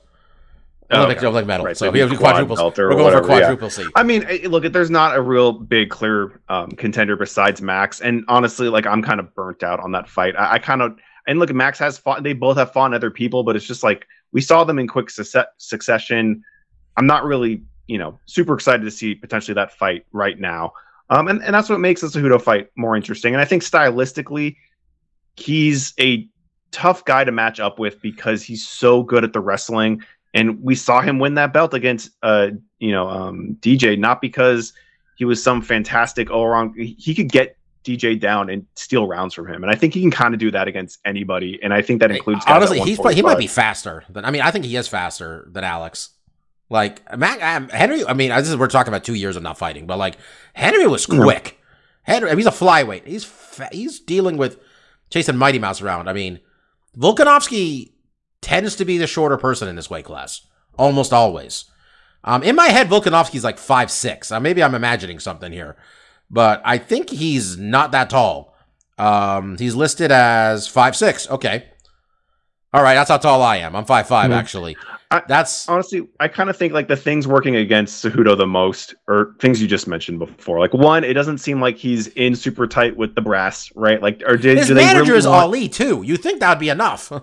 Oh,
Olympic,
okay.
Olympic medal.
Right,
so
so
he has quadruple.
belt or
We're going for
whatever, yeah.
quadruple C.
I mean, eh, look, there's not a real big, clear um, contender besides Max, and honestly, like I'm kind of burnt out on that fight. I, I kind of and look, Max has fought. They both have fought other people, but it's just like we saw them in quick succe- succession. I'm not really, you know, super excited to see potentially that fight right now. Um, and, and that's what makes the Cejudo fight more interesting. And I think stylistically, he's a tough guy to match up with because he's so good at the wrestling. And we saw him win that belt against, uh, you know, um, DJ, not because he was some fantastic all around. He could get DJ down and steal rounds from him, and I think he can kind of do that against anybody. And I think that includes
Honestly, he's he might be faster than. I mean, I think he is faster than Alex. Like Mac, um, Henry. I mean, this is we're talking about two years of not fighting, but like Henry was
Yeah.
quick. Henry, I mean, he's a flyweight. He's fa- he's dealing with chasing Mighty Mouse around. I mean, Volkanovski tends to be the shorter person in this weight class, almost always. Um, in my head, Volkanovski's like five six. Uh, maybe I'm imagining something here, but I think he's not that tall. Um, he's listed as five six. Okay, all right, that's how tall I am. I'm five five
Mhm.
actually.
I-
that's
honestly, I kind of think like the things working against Cejudo the most, or things you just mentioned before. Like one, it doesn't seem like he's in super tight with the brass, right? Like, or did
his
do they
manager
really
is
want-
Ali too. You think that'd be enough?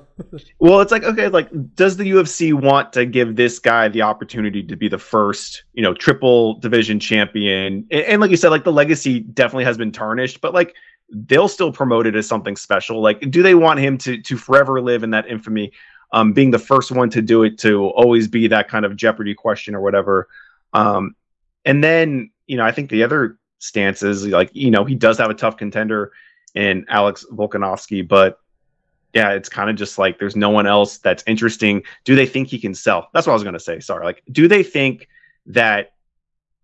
Well, it's like okay, like does the UFC want to give this guy the opportunity to be the first, you know, triple division champion? And, and like you said, like the legacy definitely has been tarnished, but like they'll still promote it as something special. Like, do they want him to to forever live in that infamy? Um, being the first one to do it to always be that kind of jeopardy question or whatever. Um, and then you know, I think the other stance is like you know he does have a tough contender in Alex Volkanovski, but yeah, it's kind of just like there's no one else that's interesting. Do they think he can sell? That's what I was going to say. Sorry. Like, do they think that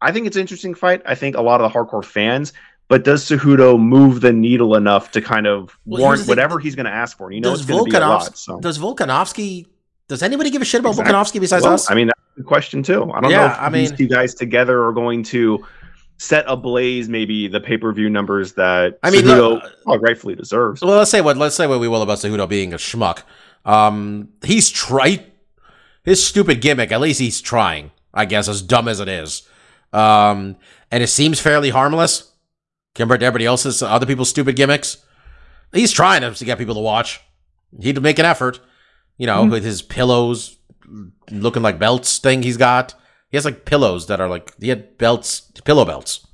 I think it's an interesting fight. I think a lot of the hardcore fans, but does Cejudo move the needle enough to kind of
Well,
warrant
the
whatever he's going to ask for? And you know
does
it's going to be a
Volkanovski
lot. So.
does Volkanovski does anybody give a shit about
Exactly.
Volkanovski besides
Well,
us?
I mean, that's a question too. I don't
Yeah,
know if
I
these
mean-
two guys together are going to set ablaze maybe the pay per view numbers that
I mean,
Cejudo well, rightfully deserves.
Well, let's say what let's say what we will about Cejudo being a schmuck. Um, he's try his stupid gimmick. At least he's trying. I guess as dumb as it is, um, and it seems fairly harmless compared to everybody else's other people's stupid gimmicks. He's trying to get people to watch. He'd make an effort, you know, mm-hmm. with his pillows looking like belts thing he's got. He has like pillows that are like he had belts, pillow belts.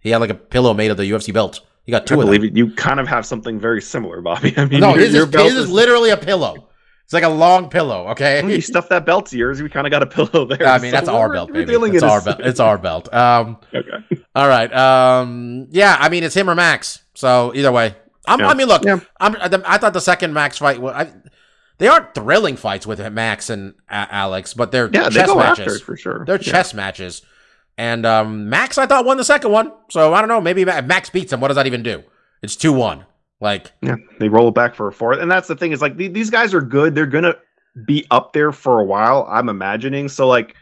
He had like a pillow made of the UFC belt. He got two
I
of them.
You kind of have something very similar, Bobby. I mean,
No,
your,
his,
your
is, his is literally a pillow. It's like a long pillow,
When
okay?
you stuff that belt to yours, we kind of got a pillow there.
I mean,
So
that's our belt, baby. It's
it
our belt. It's our belt. Um,
Okay.
all right. Um, yeah, I mean, it's him or Max. So either way, I'm,
Yeah.
I mean, look,
Yeah.
I thought the second Max fight. wa- I, they aren't thrilling fights with Max and A- Alex, but they're
Yeah, they
chess
after
matches.
for sure.
They're
Yeah.
chess matches. And um, Max, I thought won the second one. So I don't know. Maybe Max beats him. What does that even do? It's two one. Like
Yeah, they roll it back for a fourth, and that's the thing is like the- these guys are good. They're gonna be up there for a while. I'm imagining. So like,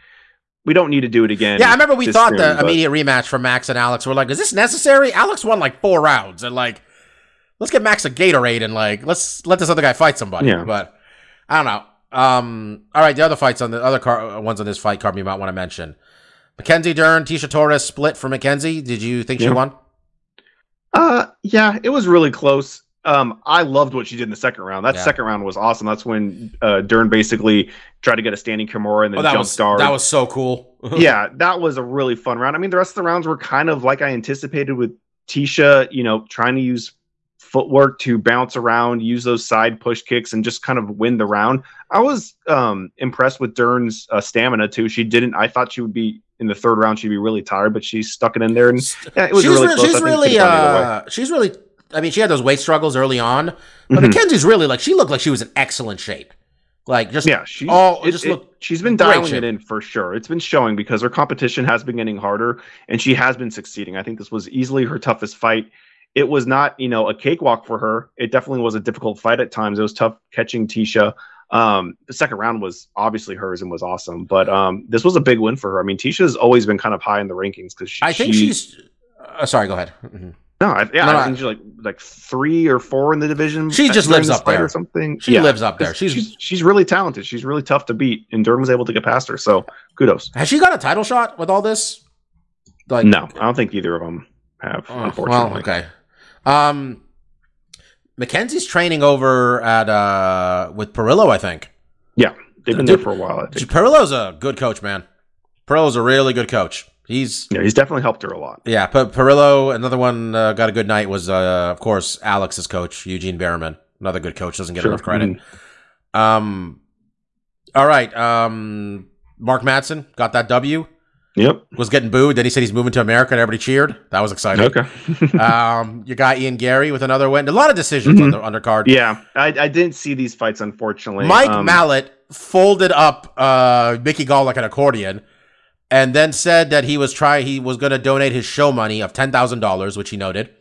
we don't need to do it again.
Yeah, I remember we thought
soon,
the
but-
immediate rematch for Max and Alex we were like, is this necessary? Alex won like four rounds, and like, let's get Max a Gatorade and like, let's let this other guy fight somebody.
Yeah.
But I don't know. Um, all right, the other fights on the other car, ones on this fight card you might want to mention. Mackenzie Dern, Tisha Torres split for Mackenzie. Did you think she won?
Uh, yeah, it was really close. Um, I loved what she did in the second round. That
Yeah.
second round was awesome. That's when uh, Dern basically tried to get a standing Kimura and then
Oh, was
star.
that was so cool.
yeah, that was a really fun round. I mean, the rest of the rounds were kind of like I anticipated with Tisha, you know, trying to use footwork to bounce around, use those side push kicks, and just kind of win the round. I was um, impressed with Dern's uh, stamina too. She didn't. I thought she would be in the third round. She'd be really tired, but she stuck it in there, and yeah, it was
she's
really
re-
close. I
she's really
could've gone either way.
uh, she's really. I mean, she had those weight struggles early on, but
Mhm.
Mackenzie's really like she looked like she was in excellent shape. Like just
Yeah, she
all-
it-
just look
she's been dialing
shape.
it in for sure. It's been showing because her competition has been getting harder and she has been succeeding. I think this was easily her toughest fight. It was not, you know, a cakewalk for her. It definitely was a difficult fight at times. It was tough catching Tisha. Um, the second round was obviously hers and was awesome, but um, this was a big win for her. I mean, Tisha's always been kind of high in the rankings because
I think
she,
she's. Uh, sorry, go ahead. Mhm.
no, I, yeah,
No, no,
I think she's like like three or four in the division.
She just lives up there.
or something.
She
Yeah.
lives up there. She's,
she's she's really talented. She's really tough to beat, and Dern was able to get past her. So kudos.
has she got a title shot with all this? Like
No, I don't think either of them have.
Oh,
unfortunately,
well, okay. Um, Mackenzie's training over at uh with Parillo, I think.
Yeah, they've been
Dude,
there for a while. I think.
Parillo's a good coach, man. Parillo's a really good coach. He's
Yeah, he's definitely helped her a lot.
yeah. But Parillo, another one uh, got a good night was uh, of course Alex's coach Eugene Bareman, another good coach. Doesn't get
Sure.
enough credit.
Mhm.
Um, all right. Um, Mark Madsen got that W.
Yep.
Was getting booed. Then he said he's moving to America, and everybody cheered. That was exciting.
Okay.
um, you got Ian Garry with another win. A lot of decisions on the undercard.
yeah, I, I didn't see these fights unfortunately.
Mike
Um,
Malott folded up uh, Mickey Gall like an accordion, and then said that he was try he was going to donate his show money of ten thousand dollars, which he noted,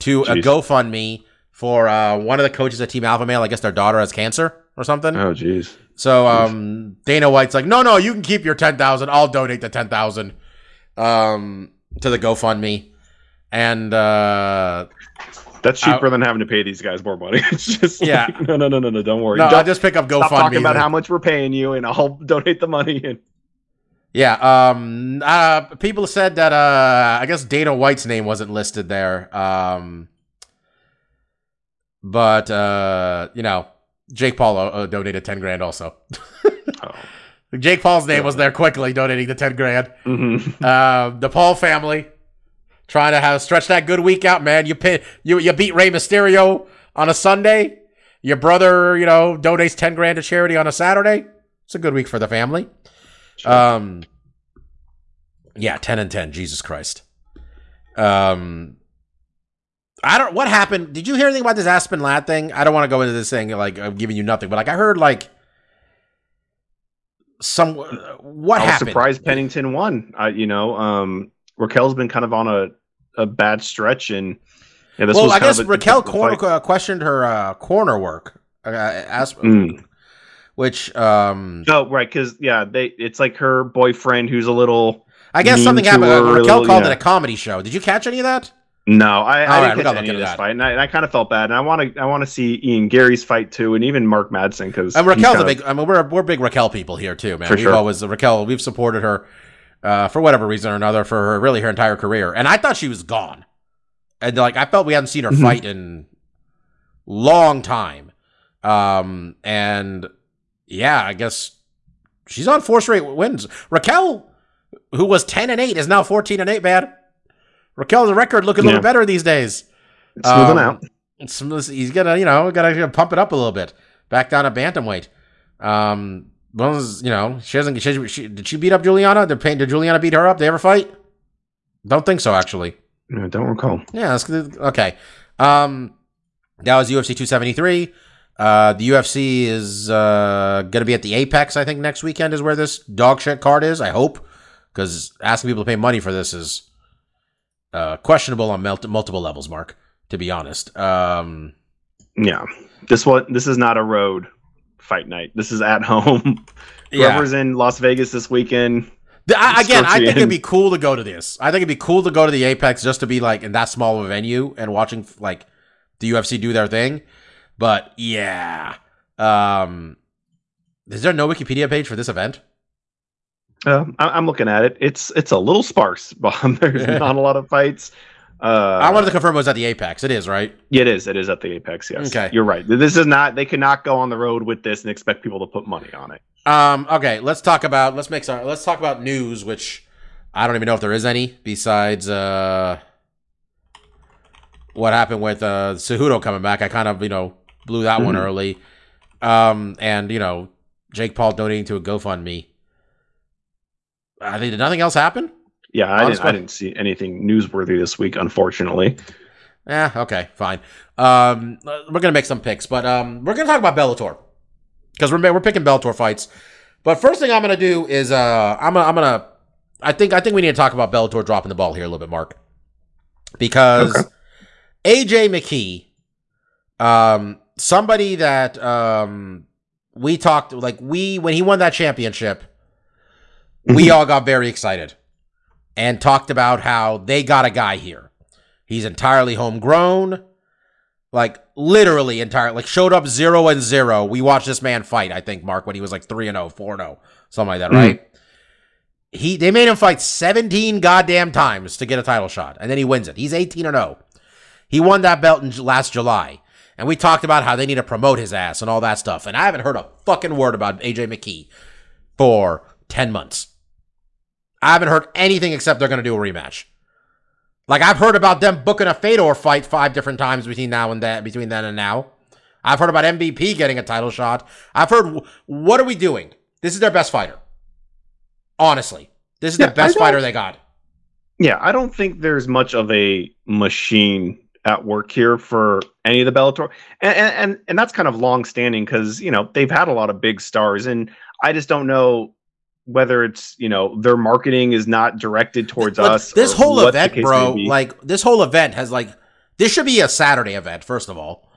to a GoFundMe for uh, one of the coaches at Team Alpha Male. I guess their daughter has cancer or something.
Oh, jeez.
So um, Dana White's like, no, no, you can keep your ten thousand. I'll donate the ten thousand um, to the GoFundMe, and uh,
That's cheaper than having to pay these guys more money. It's just
Yeah.
like, no, no, no, no, no. Don't worry.
no,
Don't-
I'll just pick up GoFundMe.
stop talking about how much we're paying you, and I'll donate the money. And
Yeah. Um. Uh. People said that. Uh. I guess Dana White's name wasn't listed there. Um. But uh. You know, Jake Paul uh, donated ten grand also.
oh.
Jake Paul's name was there quickly, donating the ten grand.
Mhm.
Um. the Paul family trying to have stretch that good week out, man. You pin you you beat Rey Mysterio on a Sunday. Your brother, you know, donates ten grand to charity on a Saturday. It's a good week for the family. Um, yeah, ten and ten. Jesus Christ. Um, I don't. What happened? Did you hear anything about this Aspen Ladd thing? I don't want to go into this thing like I'm giving you nothing, but like I heard like some. What
I was
happened?
surprised Pennington won. I, you know, um, Raquel's been kind of on a a bad stretch, and yeah, this
well, I guess Raquel corner, uh, questioned her uh, corner work, uh,
Mm.
which um,
Oh, right, because yeah, they it's like her boyfriend who's a little.
I guess something happened.
her,
Uh, Raquel
little-
called
yeah.
it a comedy show. Did you catch any of that?
No, I, I didn't
gotta
catch any of this
that.
fight, and I, and I kind of felt bad, and I want to I want to see Ian Garry's fight too, and even Mark Madsen because
And Raquel's a big. I mean, we're we're big Raquel people here too, man.
For
we've
sure.
always Raquel. We've supported her uh, for whatever reason or another for her really her entire career, and I thought she was gone. And like I felt we hadn't seen her
Mhm.
fight in long time. Um, and yeah, I guess she's on four straight wins. Raquel, who was ten and eight, is now fourteen and eight. Man, Raquel's record looking a little
Yeah.
better these days.
smoothing
um,
out.
It's- he's gonna, you know, gotta pump it up a little bit. Back down to bantamweight. Um, well, you know, she hasn't. She, she, did she beat up Juliana? Did, did Juliana beat her up? They ever fight? Don't think so, actually.
I don't recall.
Yeah, that's good. Okay. Um, that was UFC 273. Uh, the UFC is uh, going to be at the Apex, I think, next weekend is where this dog shit card is. I hope. Because asking people to pay money for this is uh, questionable on mul- multiple levels, Mark, to be honest. Um,
Yeah, this one this is not a road fight night. This is at home.
yeah.
Whoever's in Las Vegas this weekend.
The- I, again, I think it'd be cool to go to this. I think it'd be cool to go to the Apex just to be like in that small of a venue and watching like the UFC do their thing. But yeah, um, is there no Wikipedia page for this event?
Uh, I, I'm looking at it. It's it's a little sparse. Bob. There's not a lot of fights. Uh,
I wanted to confirm it was at the Apex. It is right.
Yeah, it is. It is at the Apex. Yes.
Okay.
You're right. This is not. They cannot go on the road with this and expect people to put money on it.
Um, okay, let's talk about let's make some let's talk about news, which I don't even know if there is any besides uh what happened with uh Cejudo coming back. I kind of you know blew that one
Mhm.
early, um, and you know Jake Paul donating to a GoFundMe. I think did nothing else happen?
Yeah, I didn't, I didn't see anything newsworthy this week, unfortunately.
Yeah, okay, fine. Um, we're gonna make some picks, but um, we're gonna talk about Bellator because we're we're picking Bellator fights. But first thing I'm gonna do is uh, I'm gonna, I'm gonna I think I think we need to talk about Bellator dropping the ball here a little bit, Mark, because AJ McKee, um, somebody that um we talked like we when he won that championship, we all got very excited and talked about how they got a guy here. He's entirely homegrown, like literally entire. Like showed up zero and zero. We watched this man fight. I think Mark when he was like three and 0, 4 and zero, something like that,
Mhm.
right? He they made him fight seventeen goddamn times to get a title shot, and then he wins it. He's eighteen and zero. He won that belt in last July, and we talked about how they need to promote his ass and all that stuff. And I haven't heard a fucking word about AJ McKee for ten months. I haven't heard anything except they're going to do a rematch. Like I've heard about them booking a Fedor fight five different times between now and that, between then and now. I've heard about MVP getting a title shot. I've heard what are we doing? This is their best fighter. Honestly, this is
Yeah,
the best fighter they got.
Yeah, I don't think there's much of a machine at work here for any of the Bellator, and and and, and that's kind of long standing because you know they've had a lot of big stars, and I just don't know whether it's you know their marketing is not directed towards us.
This whole event, bro, like this whole event has like this should be a Saturday event. First of all,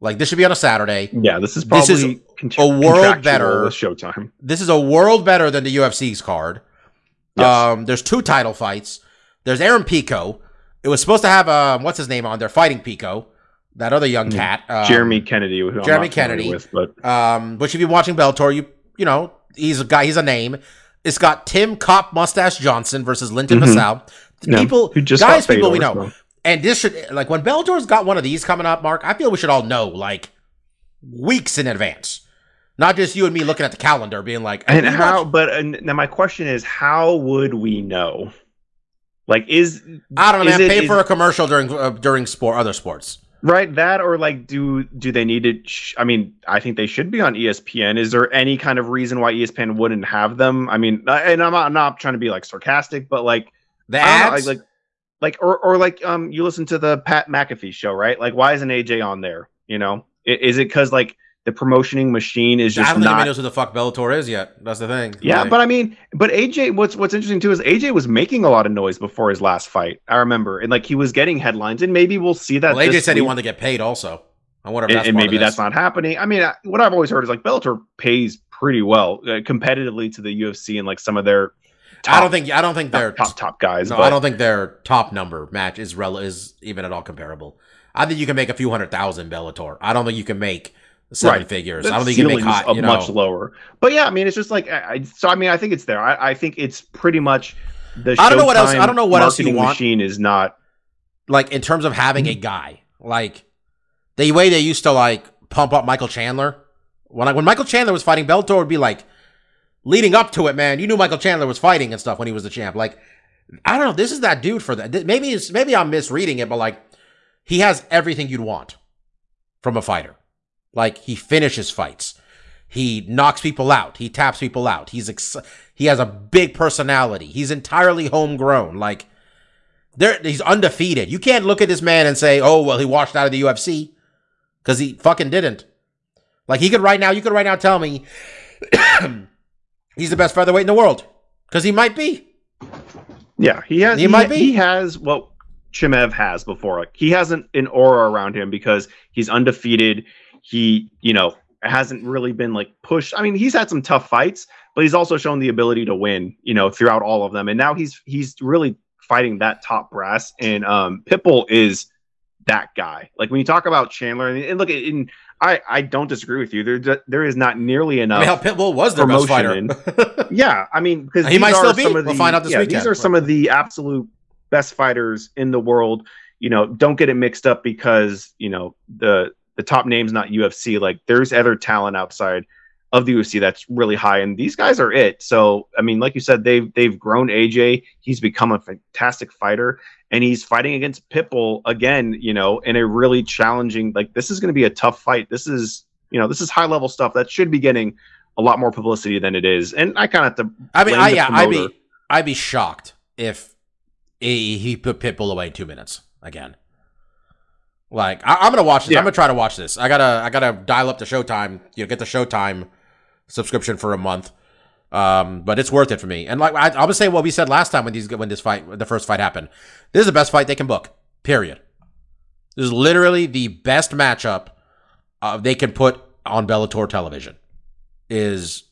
like this should be on a Saturday.
yeah, this is
this
probably
is
cont-
a world better-
Showtime.
This is a world better than the UFC's card.
Yes.
Um, there's two title fights. There's Aaron Pico. It was supposed to have um, what's his name on there, fighting Pico, that other young
Mhm.
cat, um,
Jeremy Kennedy, who I'm
Jeremy Kennedy.
with, but
Um, which if you're watching Bellator, you you know he's a guy, he's a name. It's got Tim Cop Mustache Johnson versus Linton. Vassell.
Yeah,
People,
who just
guys, people we know.
so.
And this should like when Bellator's got one of these coming up, Mark. I feel we should all know like weeks in advance, not just you and me looking at the calendar, being like,
And how?
watch-"
But and now my question is, how would we know? Like, is
I don't know, man.
it-
Pay
is-
for a commercial during uh, during sport, other sports.
Right that or like do do they need to? Sh- I mean, I think they should be on ESPN. Is there any kind of reason why ESPN wouldn't have them? I mean, and I'm not, I'm not trying to be like sarcastic, but like, don't
ads,
like, like, or or like, um, you listen to the Pat McAfee show, right? Like, why isn't AJ on there? You know, is it because like the promotioning machine is
I
just
don't think
not.
knows who the fuck Bellator is yet. That's the thing.
Yeah,
Like,
but I mean, but AJ, what's what's interesting too is AJ was making a lot of noise before his last fight. I remember, and like he was getting headlines, and maybe we'll see that.
well, AJ said he wanted to get paid also. I wonder if
and,
that's
and
part
maybe that's not happening. I mean, I- what I've always heard is like Bellator pays pretty well uh, competitively to the UFC and like some of their.
I don't think I don't think
top,
they're
top top guys.
No,
but
I don't think their top number match is rel- is even at all comparable. I think you can make a few hundred thousand Bellator. I don't think you can make seven
Right.
figures.
the
I don't think you can make
up
You know,
much lower. But yeah, I mean, it's just like I, I- so. I mean, I think it's there. I, I think it's pretty much the.
I don't know what else- I don't know what else you want.
Machine is not.
like in terms of having
Mm-hmm.
a guy like the way they used to like pump up Michael Chandler. When I, when Michael Chandler was fighting, Bellator would be like leading up to it, man. You knew Michael Chandler was fighting and stuff when he was the champ. Like I don't know, this is that dude for that. Maybe it's maybe I'm misreading it, but like he has everything you'd want from a fighter. Like he finishes fights. He knocks people out. He taps people out. He's ex- he has a big personality. He's entirely homegrown. Like there, he's undefeated. You can't look at this man and say, "Oh, well, he washed out of the UFC," because he fucking didn't. Like he could right now, you could right now tell me he's the best featherweight in the world because he might be.
Yeah, he has.
He might be.
He has what Chimaev has before. Like he has an, an aura around him because he's undefeated. He, you know, hasn't really been like pushed. I mean, he's had some tough fights, but he's also shown the ability to win. You know, throughout all of them, and now he's he's really fighting that top brass. And um, Pitbull is that guy. Like when you talk about Chandler, and, and look, in I I don't disagree with you. There there is not nearly enough.
I mean, how Pitbull was their best fighter.
Yeah, I mean, because
He might still be.
Of the,
We'll find out this
yeah,
weekend.
These are some of the absolute best fighters in the world. You know, don't get it mixed up because you know the the top name's not UFC. Like, there's other talent outside of the UFC that's really high, and these guys are it. So, I mean, like you said, they've they've grown AJ. He's become a fantastic fighter, and he's fighting against Pitbull again. You know, in a really challenging. Like, this is going to be a tough fight. This is you know, this is high level stuff that should be getting a lot more publicity than it is. And I kind of have to.
I mean, I, yeah, I'd be, I'd be shocked if he, he put Pitbull away in two minutes again. Like, I, I'm gonna watch this.
Yeah.
I'm gonna try to watch this. I gotta, I gotta dial up the Showtime. You know, get the Showtime subscription for a month. Um, but it's worth it for me. And like, I, I'm gonna say what we said last time when these, when this fight, the first fight happened. This is the best fight they can book. Period. This is literally the best matchup uh, they can put on Bellator television. Is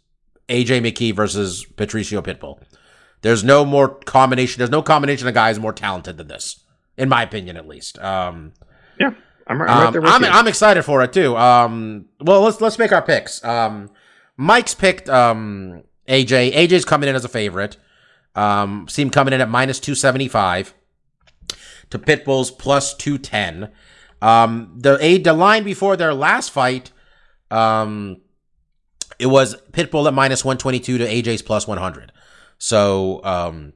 AJ McKee versus Patricio Pitbull. There's no more combination. There's no combination of guys more talented than this, in my opinion, at least. Um,
I'm, right- I'm right
um, I'm. I'm excited for it too. Um, well, let's let's make our picks. Um, Mike's picked um, AJ. AJ's coming in as a favorite. Um, see him coming in at minus two seventy five to Pitbull's plus two ten. Um, the a the line before their last fight, um, it was Pitbull at minus one twenty two to AJ's plus one hundred. So, um,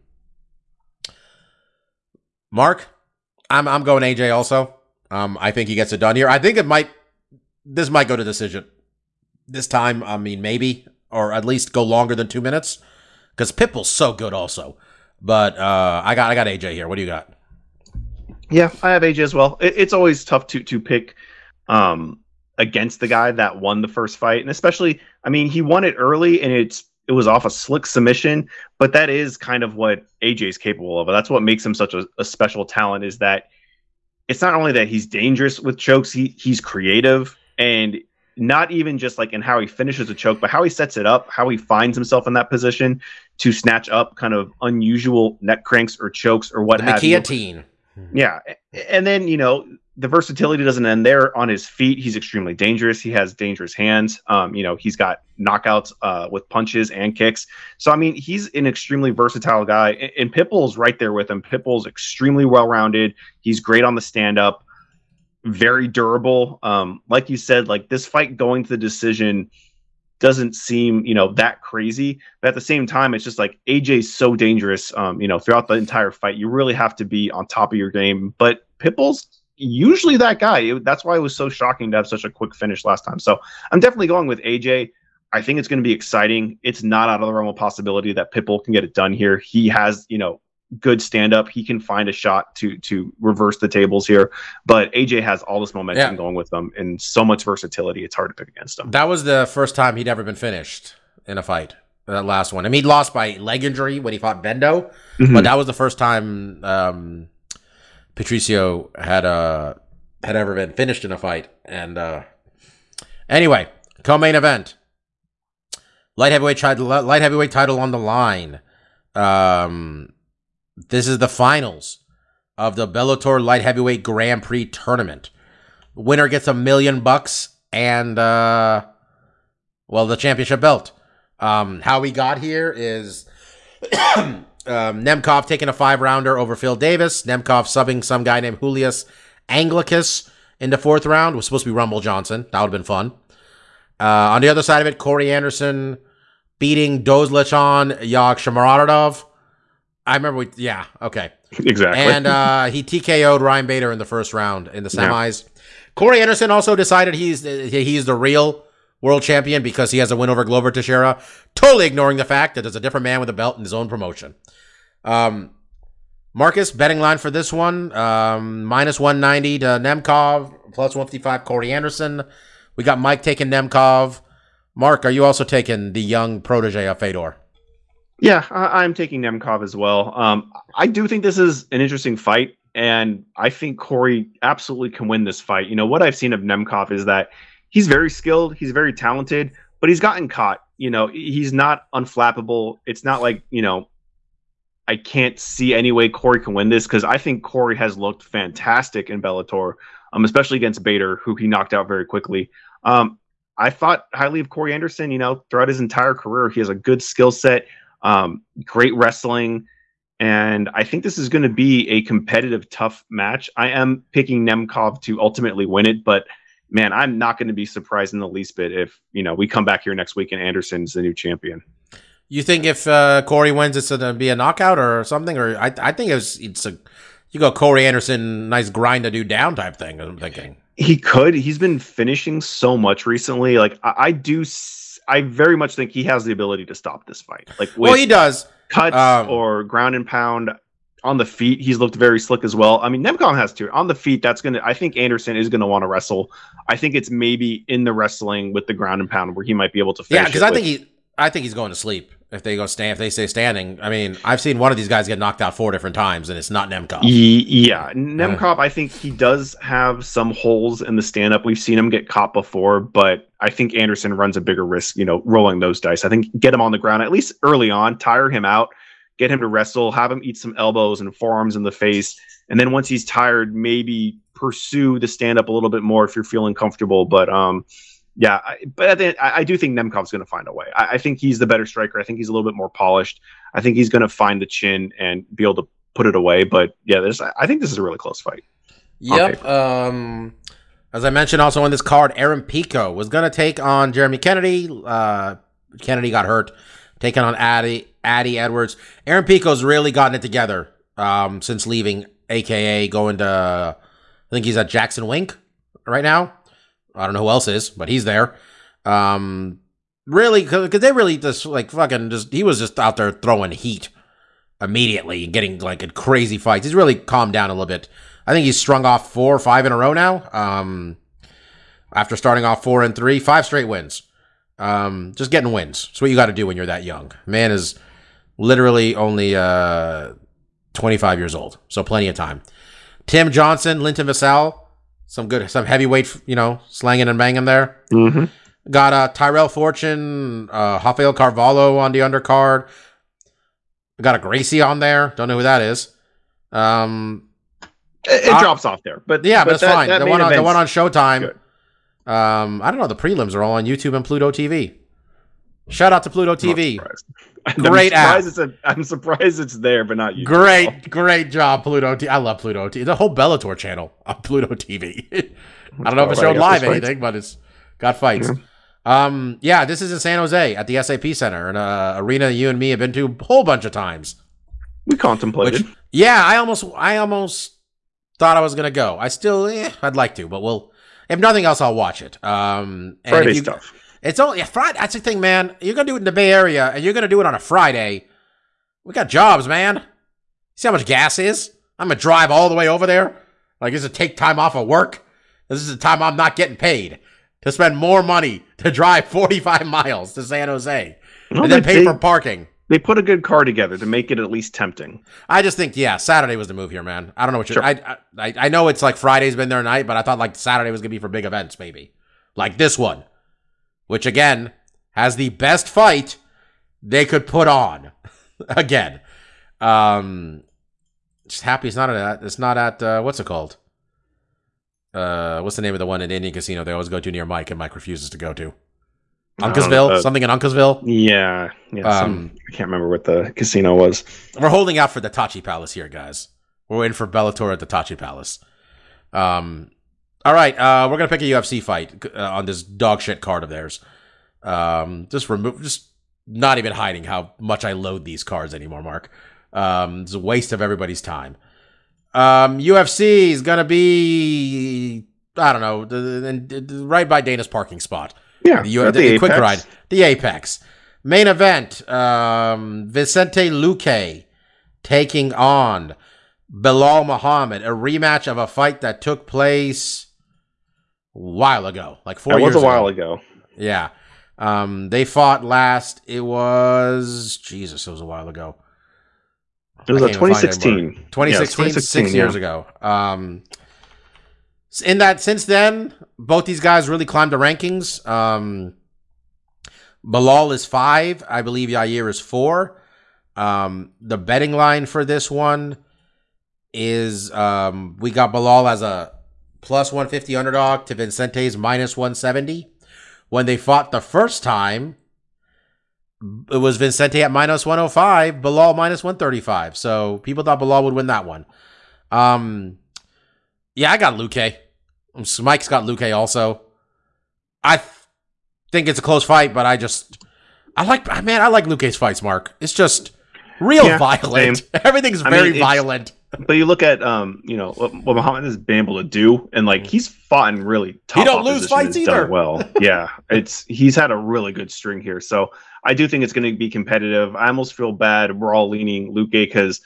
Mark, I'm I'm going AJ also. Um, I think he gets it done here. I think it might. This might go to decision. This time, I mean, maybe or at least go longer than two minutes because Pitbull's so good also. But uh, I got I got AJ here. What do you got?
Yeah, I have AJ as well. It, it's always tough to to pick um against the guy that won the first fight, and especially, I mean, he won it early, and it's it was off a slick submission, but that is kind of what AJ is capable of. That's what makes him such a, a special talent. Is that it's not only that he's dangerous with chokes, he he's creative and not even just like in how he finishes a choke, but how he sets it up, how he finds himself in that position to snatch up kind of unusual neck cranks or chokes or what
The
have you. Yeah. And then, you know, the versatility doesn't end there. On his feet, he's extremely dangerous. He has dangerous hands. Um, you know, he's got knockouts uh, with punches and kicks. So, I mean, he's an extremely versatile guy. And, and Pitbull's right there with him. Pitbull's extremely well rounded. He's great on the stand up, very durable. Um, like you said, like this fight going to the decision doesn't seem you know that crazy but at the same time it's just like aj's so dangerous um you know throughout the entire fight you really have to be on top of your game but pitbull's usually that guy It- that's why it was so shocking to have such a quick finish last time so i'm definitely going with aj i think it's going to be exciting it's not out of the realm of possibility that pitbull can get it done here he has you know good stand up, he can find a shot to to reverse the tables here. But AJ has all this momentum
Yeah.
going with him and so much versatility. It's hard to pick against him.
That was the first time he'd ever been finished in a fight. That last one. I mean, he lost by leg injury when he fought Bendo,
Mhm.
but that was the first time um, Patricio had uh, had ever been finished in a fight. And uh, anyway, co-main event, light heavyweight title, light heavyweight title on the line. Um, this is the finals of the Bellator light heavyweight Grand Prix tournament. Winner gets a million bucks and uh, well, the championship belt. Um, how we got here is um, Nemkov taking a five rounder over Phil Davis. Nemkov subbing some guy named Julius Anglickas in the fourth round. It was supposed to be Rumble Johnson. That would have been fun. Uh, on the other side of it, Corey Anderson beating Dozlechon Yag Shamaradov. I remember we, yeah, okay.
exactly.
And uh, he TKO'd Ryan Bader in the first round in the
Yeah.
semis. Corey Anderson also decided he's he's the real world champion because he has a win over Glover Teixeira, totally ignoring the fact that there's a different man with a belt in his own promotion. Um, Marcus betting line for this one um, minus one ninety to Nemkov, plus one fifty five Corey Anderson. We got Mike taking Nemkov. Mark, are you also taking the young protege of Fedor?
Yeah, I, I'm taking Nemkov as well. Um, I do think this is an interesting fight, and I think Corey absolutely can win this fight. You know, what I've seen of Nemkov is that he's very skilled, he's very talented, but he's gotten caught. You know, he's not unflappable. It's not like, you know, I can't see any way Corey can win this because I think Corey has looked fantastic in Bellator, um, especially against Bader, who he knocked out very quickly. Um, I thought highly of Corey Anderson. You know, throughout his entire career, he has a good skill set, um, great wrestling, and I think this is going to be a competitive, tough match. I am picking Nemkov to ultimately win it, but man, I'm not going to be surprised in the least bit if you know we come back here next week and Anderson's the new champion.
You think if uh, Corey wins, it's going to be a knockout or something? Or I, I think it's it's a you go Corey Anderson, nice grind to do down type thing. I'm thinking.
He could. He's been finishing so much recently. Like I, I do. I very much think he has the ability to stop this fight. Like with
Well, he does.
cuts
um,
or ground and pound on the feet, he's looked very slick as well. I mean, Nemkov has to on the feet. That's gonna. I think Anderson is gonna want to wrestle. I think it's maybe in the wrestling with the ground and pound where he might be able to. Finish
Yeah, because I
with-
think he, I think he's going to sleep if they go stand. If they stay standing, I mean, I've seen one of these guys get knocked out four different times, and it's not Nemkov.
Yeah, Nemkov, I think he does have some holes in the stand up. We've seen him get caught before, but I think Anderson runs a bigger risk, you know, rolling those dice. I think get him on the ground at least early on, tire him out, get him to wrestle, have him eat some elbows and forearms in the face. And then once he's tired, maybe pursue the stand up a little bit more if you're feeling comfortable. But, um, yeah, I, but the I, I do think Nemkov's going to find a way. I, I think he's the better striker. I think he's a little bit more polished. I think he's going to find the chin and be able to put it away. But yeah, this I I think this is a really close fight.
Yep. Um, as I mentioned, also on this card, Aaron Pico was going to take on Jeremy Kennedy. Uh, Kennedy got hurt, taking on Addy Addy Edwards. Aaron Pico's really gotten it together um, since leaving, aka going to. I think he's at Jackson Wink right now. I don't know who else is, but he's there. Um, really, because they really just like fucking just he was just out there throwing heat immediately and getting like in crazy fights. He's really calmed down a little bit. I think he's strung off four or five in a row now. Um, after starting off four and three, five straight wins. Um, just getting wins. That's what you got to do when you're that young. Man is literally only uh 25 years old, so plenty of time. Tim Johnson, Linton Vassell, some good, some heavyweight, you know, slanging and banging there.
Mm-hmm.
Got uh, Tyrell Fortune, uh, Rafael Carvalho on the undercard. Got a Gracie on there. Don't know who that is. Um,
It, it
Uh,
drops off there, but
yeah, but, it's
that-
fine.
that
The one, on, the one on Showtime.
good.
Um, I don't know. The prelims are all on YouTube and Pluto TV. Shout out to Pluto TV. Great
I'm
app.
surprised It's a, I'm surprised it's there, but not you.
Great, great job, Pluto. T- I love Pluto TV. The whole Bellator channel on Pluto TV. I don't know if it's
about
showed
right. I got
live anything, but it's got fights. Um, yeah, this is in San Jose at the SAP Center, an uh, arena you and me have been to a whole bunch of times.
We contemplated.
Which, yeah, I almost, I almost thought I was gonna go. I still, eh, I'd like to, but we'll. If nothing else, I'll watch it. Um, and
Friday
you-
stuff.
It's only a Friday. That's the thing, man. You're gonna do it in the Bay Area, and you're gonna do it on a Friday. We got jobs, man. See how much gas is? I'm gonna drive all the way over there. Like this is take time off of work. This is the time I'm not getting paid to spend more money to drive 45 miles to San Jose
Well,
and then pay for parking.
They put a good car together to make it at least tempting.
I just think, yeah, Saturday was the move here, man. I don't know what you're.
Sure.
I, I I know it's like Friday's been their night, but I thought like Saturday was gonna be for big events, maybe like this one, which again has the best fight they could put on. again, um, just happy it's not at it's not at uh, what's it called? Uh, what's the name of the one in Indian Casino they always go to near Mike and Mike refuses to go to? Uncasville,
uh,
something in Uncasville.
Yeah, yeah. some-
Um,
I can't remember what the casino was.
We're holding out for the Tachi Palace here, guys. We're waiting for Bellator at the Tachi Palace. Um, all right, uh, we're gonna pick a UFC fight uh, on this dog shit card of theirs. Um, just remove, just not even hiding how much I load these cards anymore, Mark. Um, it's a waste of everybody's time. Um, UFC is gonna be, I don't know, the, the, the- right by Dana's parking spot.
Yeah,
The, U- the, quick ride, the Apex. Main event, um, Vicente Luque taking on Belal Muhammad, a rematch of a fight that took place while ago, like four years
was a while ago.
Yeah. Um, they fought last. It was Jesus. It was a while ago.
It was
I
a
can't even find it
2016.
anymore.
Yeah,
2016,
2016,
six years ago. Um, in that since then, both these guys really climbed the rankings. Um, Belal is five, I believe. Yair is four. Um, the betting line for this one is um, we got Belal as a plus 150 underdog to Vicente's minus 170. When they fought the first time, it was Vincente at minus 105, Belal minus 135. So people thought Belal would win that one. Um, yeah, I got Luque. Mike's got Luque also. I th- think it's a close fight, but I just I like man, I like Luque's fights, Mark. It's just real
Yeah,
violent.
same.
Everything's
I
very
it's-
violent.
But you look at um, you know, what, what Muhammad has been able to do, and like he's fought in really tough.
He don't lose fights either.
Well, yeah, it's he's had a really good string here. So I do think it's going to be competitive. I almost feel bad. We're all leaning Luque because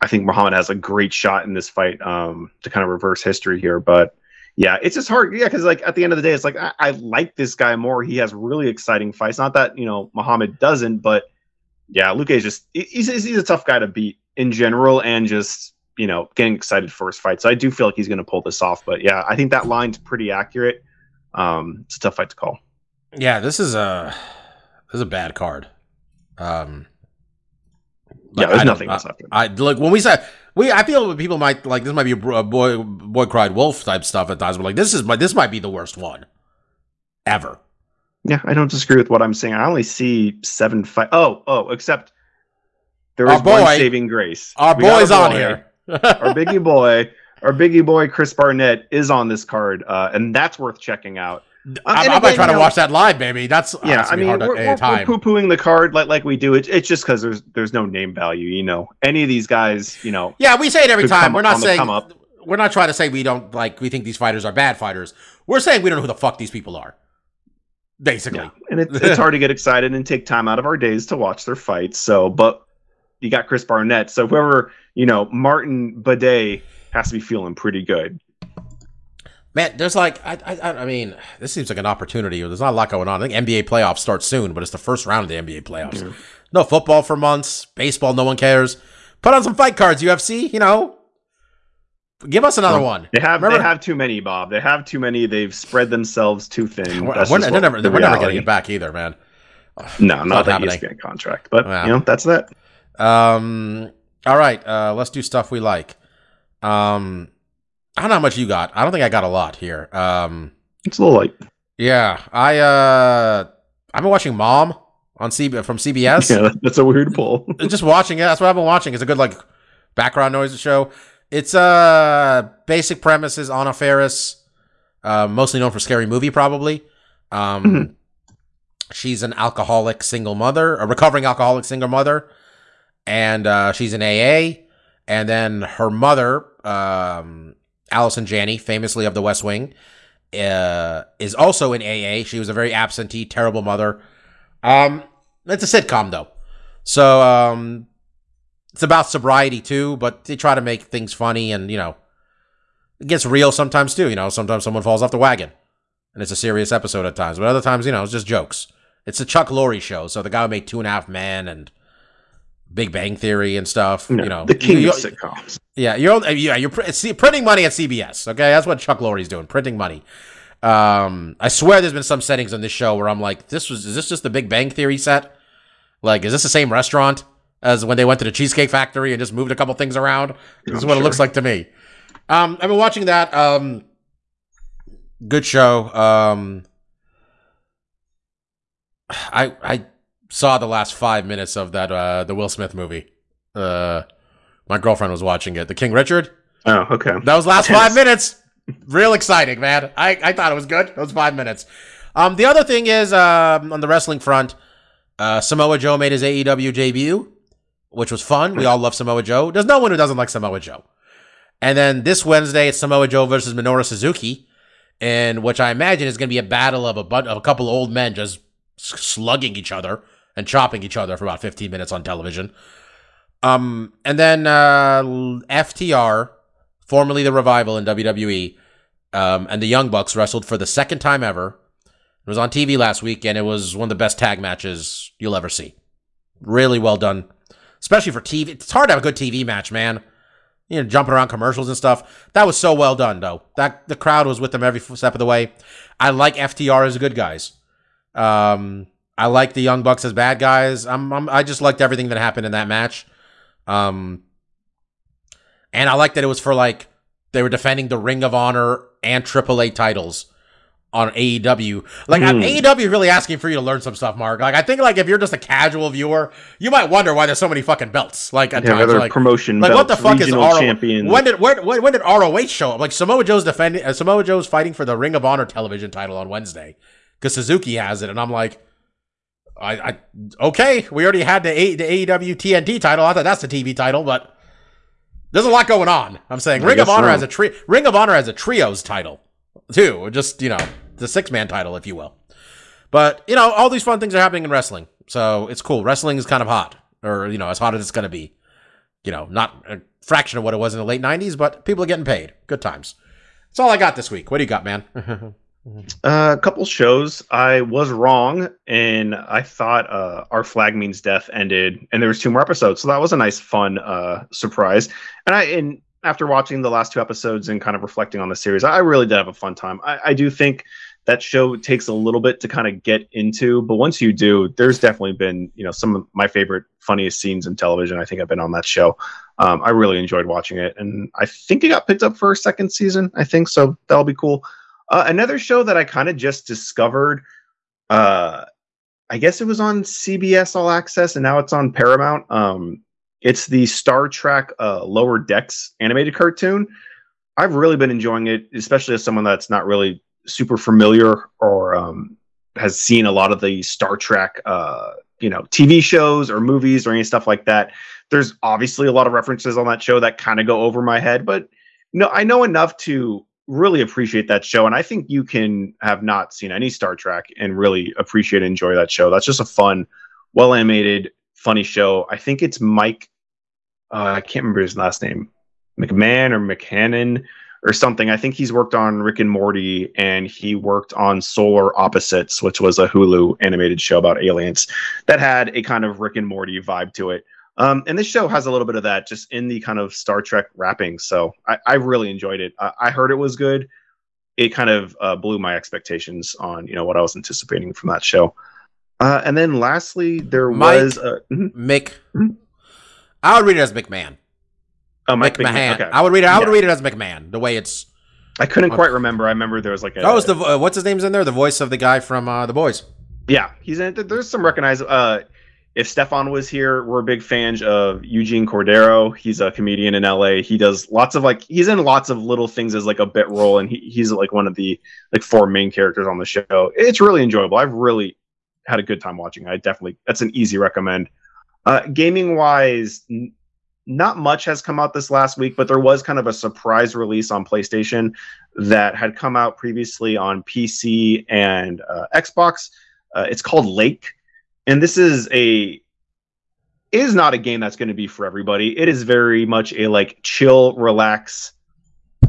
I think Muhammad has a great shot in this fight um, to kind of reverse history here. But yeah, it's just hard. Yeah, because like at the end of the day, it's like I, I like this guy more. He has really exciting fights. Not that you know Muhammad doesn't, but yeah, Luque is just he's he's a tough guy to beat in general, and just you know getting excited for his fight. So I do feel like he's going to pull this off. But yeah, I think that line's pretty accurate. Um, it's a tough fight to call.
Yeah, this is a this is a bad card. Um,
Yeah, there's
I
nothing
I,
else after.
I like when we say we. I feel people might like this might be a a boy boy cried wolf type stuff at times, but like this is my this might be the worst one ever.
Yeah, I don't disagree with what I'm saying. I only see seven fight. Oh, oh, except there
Our
is one
boy-
saving grace.
Our
We
boy's
a
on here.
our biggie boy, our biggie boy Chris Barnett is on this card, uh, and that's worth checking out.
I, I might try to watch that live, baby. That's
Yeah, I mean,
hard
we're, we're, we're poo-pooing the card like like we do. It, it's just because there's there's no name value. You know, any of these guys, you know,
Yeah, we say it every time. We're not saying we're not trying to say we don't like we think these fighters are bad fighters. We're saying we don't know who the fuck these people are. Basically.
Yeah, and it's it's hard to get excited and take time out of our days to watch their fights. So, but you got Chris Barnett, so whoever you know, Martin Buday has to be feeling pretty good.
Man, there's like I, I I mean, this seems like an opportunity. There's not a lot going on. I think NBA playoffs start soon, but it's the first round of the NBA playoffs. No football for months. Baseball, no one cares. Put on some fight cards, UFC. You know, give us another one.
They have
Remember-
they have too many, Bob. They have too many. They've spread themselves too thin.
We're, we're, never,
the
we're never getting it back either, man.
No, not
not
that. ESPN contract, but
Yeah.
you know that's that.
Um. All right. Uh. Let's do stuff we like. Um. I don't know how much you got. I don't think I got a lot here. Um.
It's a little light.
Yeah. I. Uh. I've been watching Mom on C from CBS.
Yeah, that's a weird pull.
just watching it. That's what I've been watching. It's a good like background noise show. It's uh basic premises. Anna Faris, uh, mostly known for Scary Movie, probably. Um,
Mhm.
she's an alcoholic single mother, a recovering alcoholic single mother, and uh, she's an AA. And then her mother, um, Allison Janney, famously of The West Wing, uh, is also in AA. She was a very absentee, terrible mother. Um, it's a sitcom though. So um it's about sobriety too, but they try to make things funny and you know, it gets real sometimes too. You know, sometimes someone falls off the wagon, and it's a serious episode at times. But other times, you know, it's just jokes. It's a Chuck Lorre show, so the guy who made Two and a Half Men and Big Bang Theory and stuff.
No,
you know,
the king
you-
of sitcoms.
yeah, you're yeah you're pr- printing money at CBS. Okay, that's what Chuck Lorre's doing, printing money. Um, I swear there's been some settings on this show where I'm like, this was is this just the Big Bang Theory set? Like, is this the same restaurant as when they went to the Cheesecake Factory and just moved a couple things around? This is
I'm
what it looks like to me. Um, I've been watching that. Um, good show. Um, I I saw the last five minutes of that uh the Will Smith movie. Uh, my girlfriend was watching it. The King Richard.
Oh, okay.
That was last five minutes. Real exciting, man. I, I thought it was good. Those five minutes. Um, the other thing is, um, on the wrestling front, uh, Samoa Joe made his AEW debut, which was fun. We all love Samoa Joe. There's no one who doesn't like Samoa Joe. And then this Wednesday, it's Samoa Joe versus Minoru Suzuki, and which I imagine is going to be a battle of a bun- of a couple old men just slugging each other and chopping each other for about 15 minutes on television. Um, and then uh, FTR, formerly the Revival in WWE, um, and the Young Bucks wrestled for the second time ever. It was on TV last week, and it was one of the best tag matches you'll ever see. Really well done, especially for TV. It's hard to have a good TV match, man. You know, jumping around commercials and stuff. That was so well done, though. That the crowd was with them every step of the way. I like FTR as good guys. Um, I like the Young Bucks as bad guys. I'm, I'm I just liked everything that happened in that match. Um, and I like that it was for like they were defending the Ring of Honor and AAA titles on AEW. Like I'm
Hmm.
AEW really asking for you to learn some stuff, Mark. Like I think like if you're just a casual viewer, you might wonder why there's so many fucking belts. Like at
Yeah,
times, like,
promotion
like what the fuck is ROH?
champions.
When did where, when, when did ROH show up? Like Samoa Joe's defending uh, Samoa Joe's fighting for the Ring of Honor television title on Wednesday because Suzuki has it, and I'm like, I, I okay, we already had the, A, the AEW TNT title. I thought that's the TV title, but there's a lot going on. I'm saying
I
Ring of Honor
so.
has a tri- Ring of Honor has a trios title too, just you know the six man title, if you will. But you know all these fun things are happening in wrestling, so it's cool. Wrestling is kind of hot, or you know as hot as it's gonna be. You know, not a fraction of what it was in the late '90s, but people are getting paid. Good times. That's all I got this week. What do you got, man?
Uh, a couple shows. I was wrong, and I thought uh, our flag means death ended, and there was two more episodes, so that was a nice, fun uh, surprise. And I, and after watching the last two episodes and kind of reflecting on the series, I really did have a fun time. I, I do think that show takes a little bit to kind of get into, but once you do, there's definitely been you know some of my favorite, funniest scenes in television. I think I've been on that show. Um, I really enjoyed watching it, and I think it got picked up for a second season. I think so. That'll be cool. Uh, another show that I kind of just discovered, uh, I guess it was on CBS All Access, and now it's on Paramount. Um, it's the Star Trek uh, Lower Decks animated cartoon. I've really been enjoying it, especially as someone that's not really super familiar or um, has seen a lot of the Star Trek, uh, you know, TV shows or movies or any stuff like that. There's obviously a lot of references on that show that kind of go over my head, but no, I know enough to really appreciate that show. And I think you can have not seen any Star Trek and really appreciate and enjoy that show. That's just a fun, well animated, funny show. I think it's Mike, uh, I can't remember his last name, McMahon or McHannon or something. I think he's worked on Rick and Morty and he worked on Solar Opposites, which was a Hulu animated show about aliens that had a kind of Rick and Morty vibe to it. Um, and this show has a little bit of that just in the kind of Star Trek wrapping. So I, I really enjoyed it. I, I heard it was good. It kind of uh, blew my expectations on you know what I was anticipating from that show. Uh, and then lastly, there
Mike.
was uh, mhm.
Mick.
Mhm.
I would read it as McMahon.
oh, Mike
McMahon.
Okay.
I would read it. I would
Yeah.
read it as McMahon. The way it's.
I couldn't quite remember. I remember there was like a
That was the uh, what's his name's in there? The voice of the guy from uh, the Boys.
Yeah, he's in. There's some recognizable. Uh, if Stefan was here, we're big fans of Eugene Cordero. He's a comedian in LA. He does lots of like he's in lots of little things as like a bit role, and he, he's like one of the like four main characters on the show. It's really enjoyable. I've really had a good time watching. I definitely that's an easy recommend. Uh, gaming wise, n- not much has come out this last week, but there was kind of a surprise release on PlayStation that had come out previously on PC and uh, Xbox. Uh, it's called Lake, and this is a is not a game that's going to be for everybody. It is very much a like chill, relax,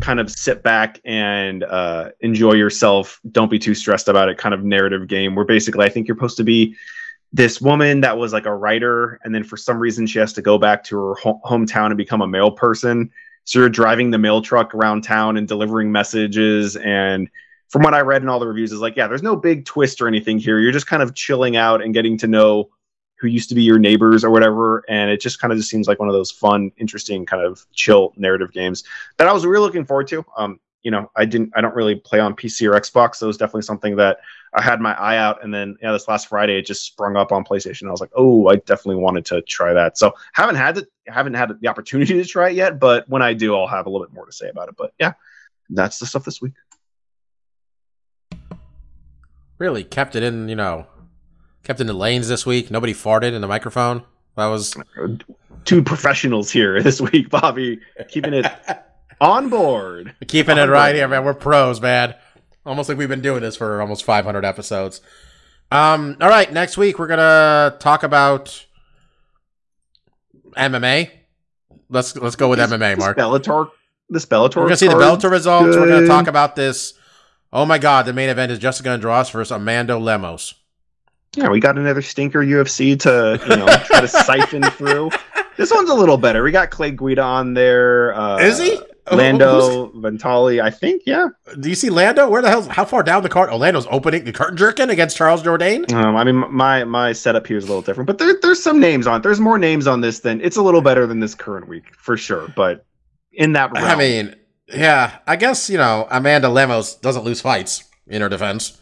kind of sit back and uh, enjoy yourself. Don't be too stressed about it. Kind of narrative game where basically I think you're supposed to be this woman that was like a writer, and then for some reason she has to go back to her ho- hometown and become a mail person. So you're driving the mail truck around town and delivering messages. And from what I read in all the reviews, is like, yeah, there's no big twist or anything here. You're just kind of chilling out and getting to know who used to be your neighbors or whatever. And it just kind of just seems like one of those fun, interesting, kind of chill narrative games that I was really looking forward to. Um, you know, I didn't, I don't really play on PC or Xbox, so it was definitely something that I had my eye out. And then, yeah, this last Friday, it just sprung up on PlayStation. I was like, oh, I definitely wanted to try that. So haven't had it, haven't had the opportunity to try it yet, but when I do, I'll have a little bit more to say about it. But yeah, that's the stuff this week.
Really kept it in, you know, kept in the lanes this week. Nobody farted in the microphone. That was
Two professionals here this week, Bobby, keeping it on board.
keeping it right here, man. We're pros, man. Almost like we've been doing this for almost 500 episodes. Um, all right, next week we're gonna talk about MMA. Let's let's go with MMA, Mark.
This Bellator, this Bellator.
We're gonna see the. Bellator results. We're gonna talk about this. Oh my God, the main event is Jessica Andrade versus Amanda Lemos.
Yeah, we got another stinker UFC to you know try to siphon through. This one's a little better. We got Clay Guida on there. Uh,
Is he?
Lando Vannata? I think. Yeah.
Do you see Lando? Where the hell? How far down the card? Oh, Lando's opening the curtain jerking against Charles Jourdain.
Um, I mean, my my setup here is a little different, but there, there's some names on. There's more names on this than it's a little better than this current week for sure. But in that, realm,
I mean, yeah, I guess you know Amanda Lemos doesn't lose fights in her defense.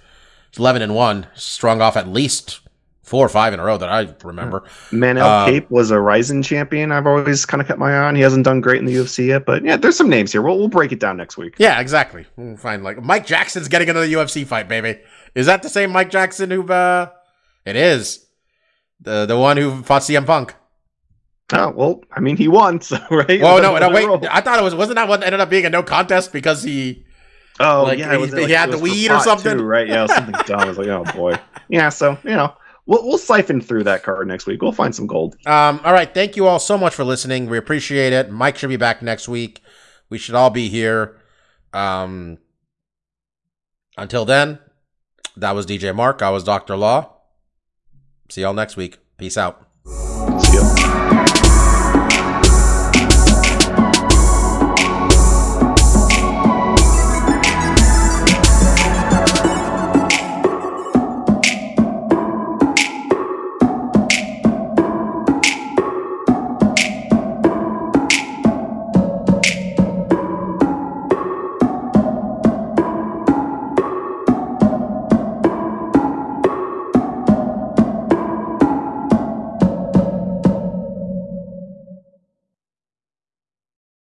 She's eleven and one, strung off at least four or five in a row that I remember.
Manel
um,
Kape was a Rizin champion. I've always kind of kept my eye on. He hasn't done great in the UFC yet, but yeah, there's some names here. We'll we'll break it down next week.
Yeah, exactly. We'll find like Mike Jackson's getting another UFC fight, baby. Is that the same Mike Jackson who? uh It is the the one who fought CM Punk.
Oh well, I mean, he won, so right.
Well, no, no, wait. I thought it was wasn't that one that ended up being a no contest because he
Oh
Like,
yeah,
he-
was,
he
like,
had the weed or something?
too, right? Yeah, something dumb. I was like, oh boy. Yeah, so you know, we'll we'll siphon through that card next week. We'll find some gold.
Um, all right. Thank you all so much for listening. We appreciate it. Mike should be back next week. We should all be here. Um, until then, that was DJ Mark. I was Dr. Law. See y'all next week. Peace out.
See ya.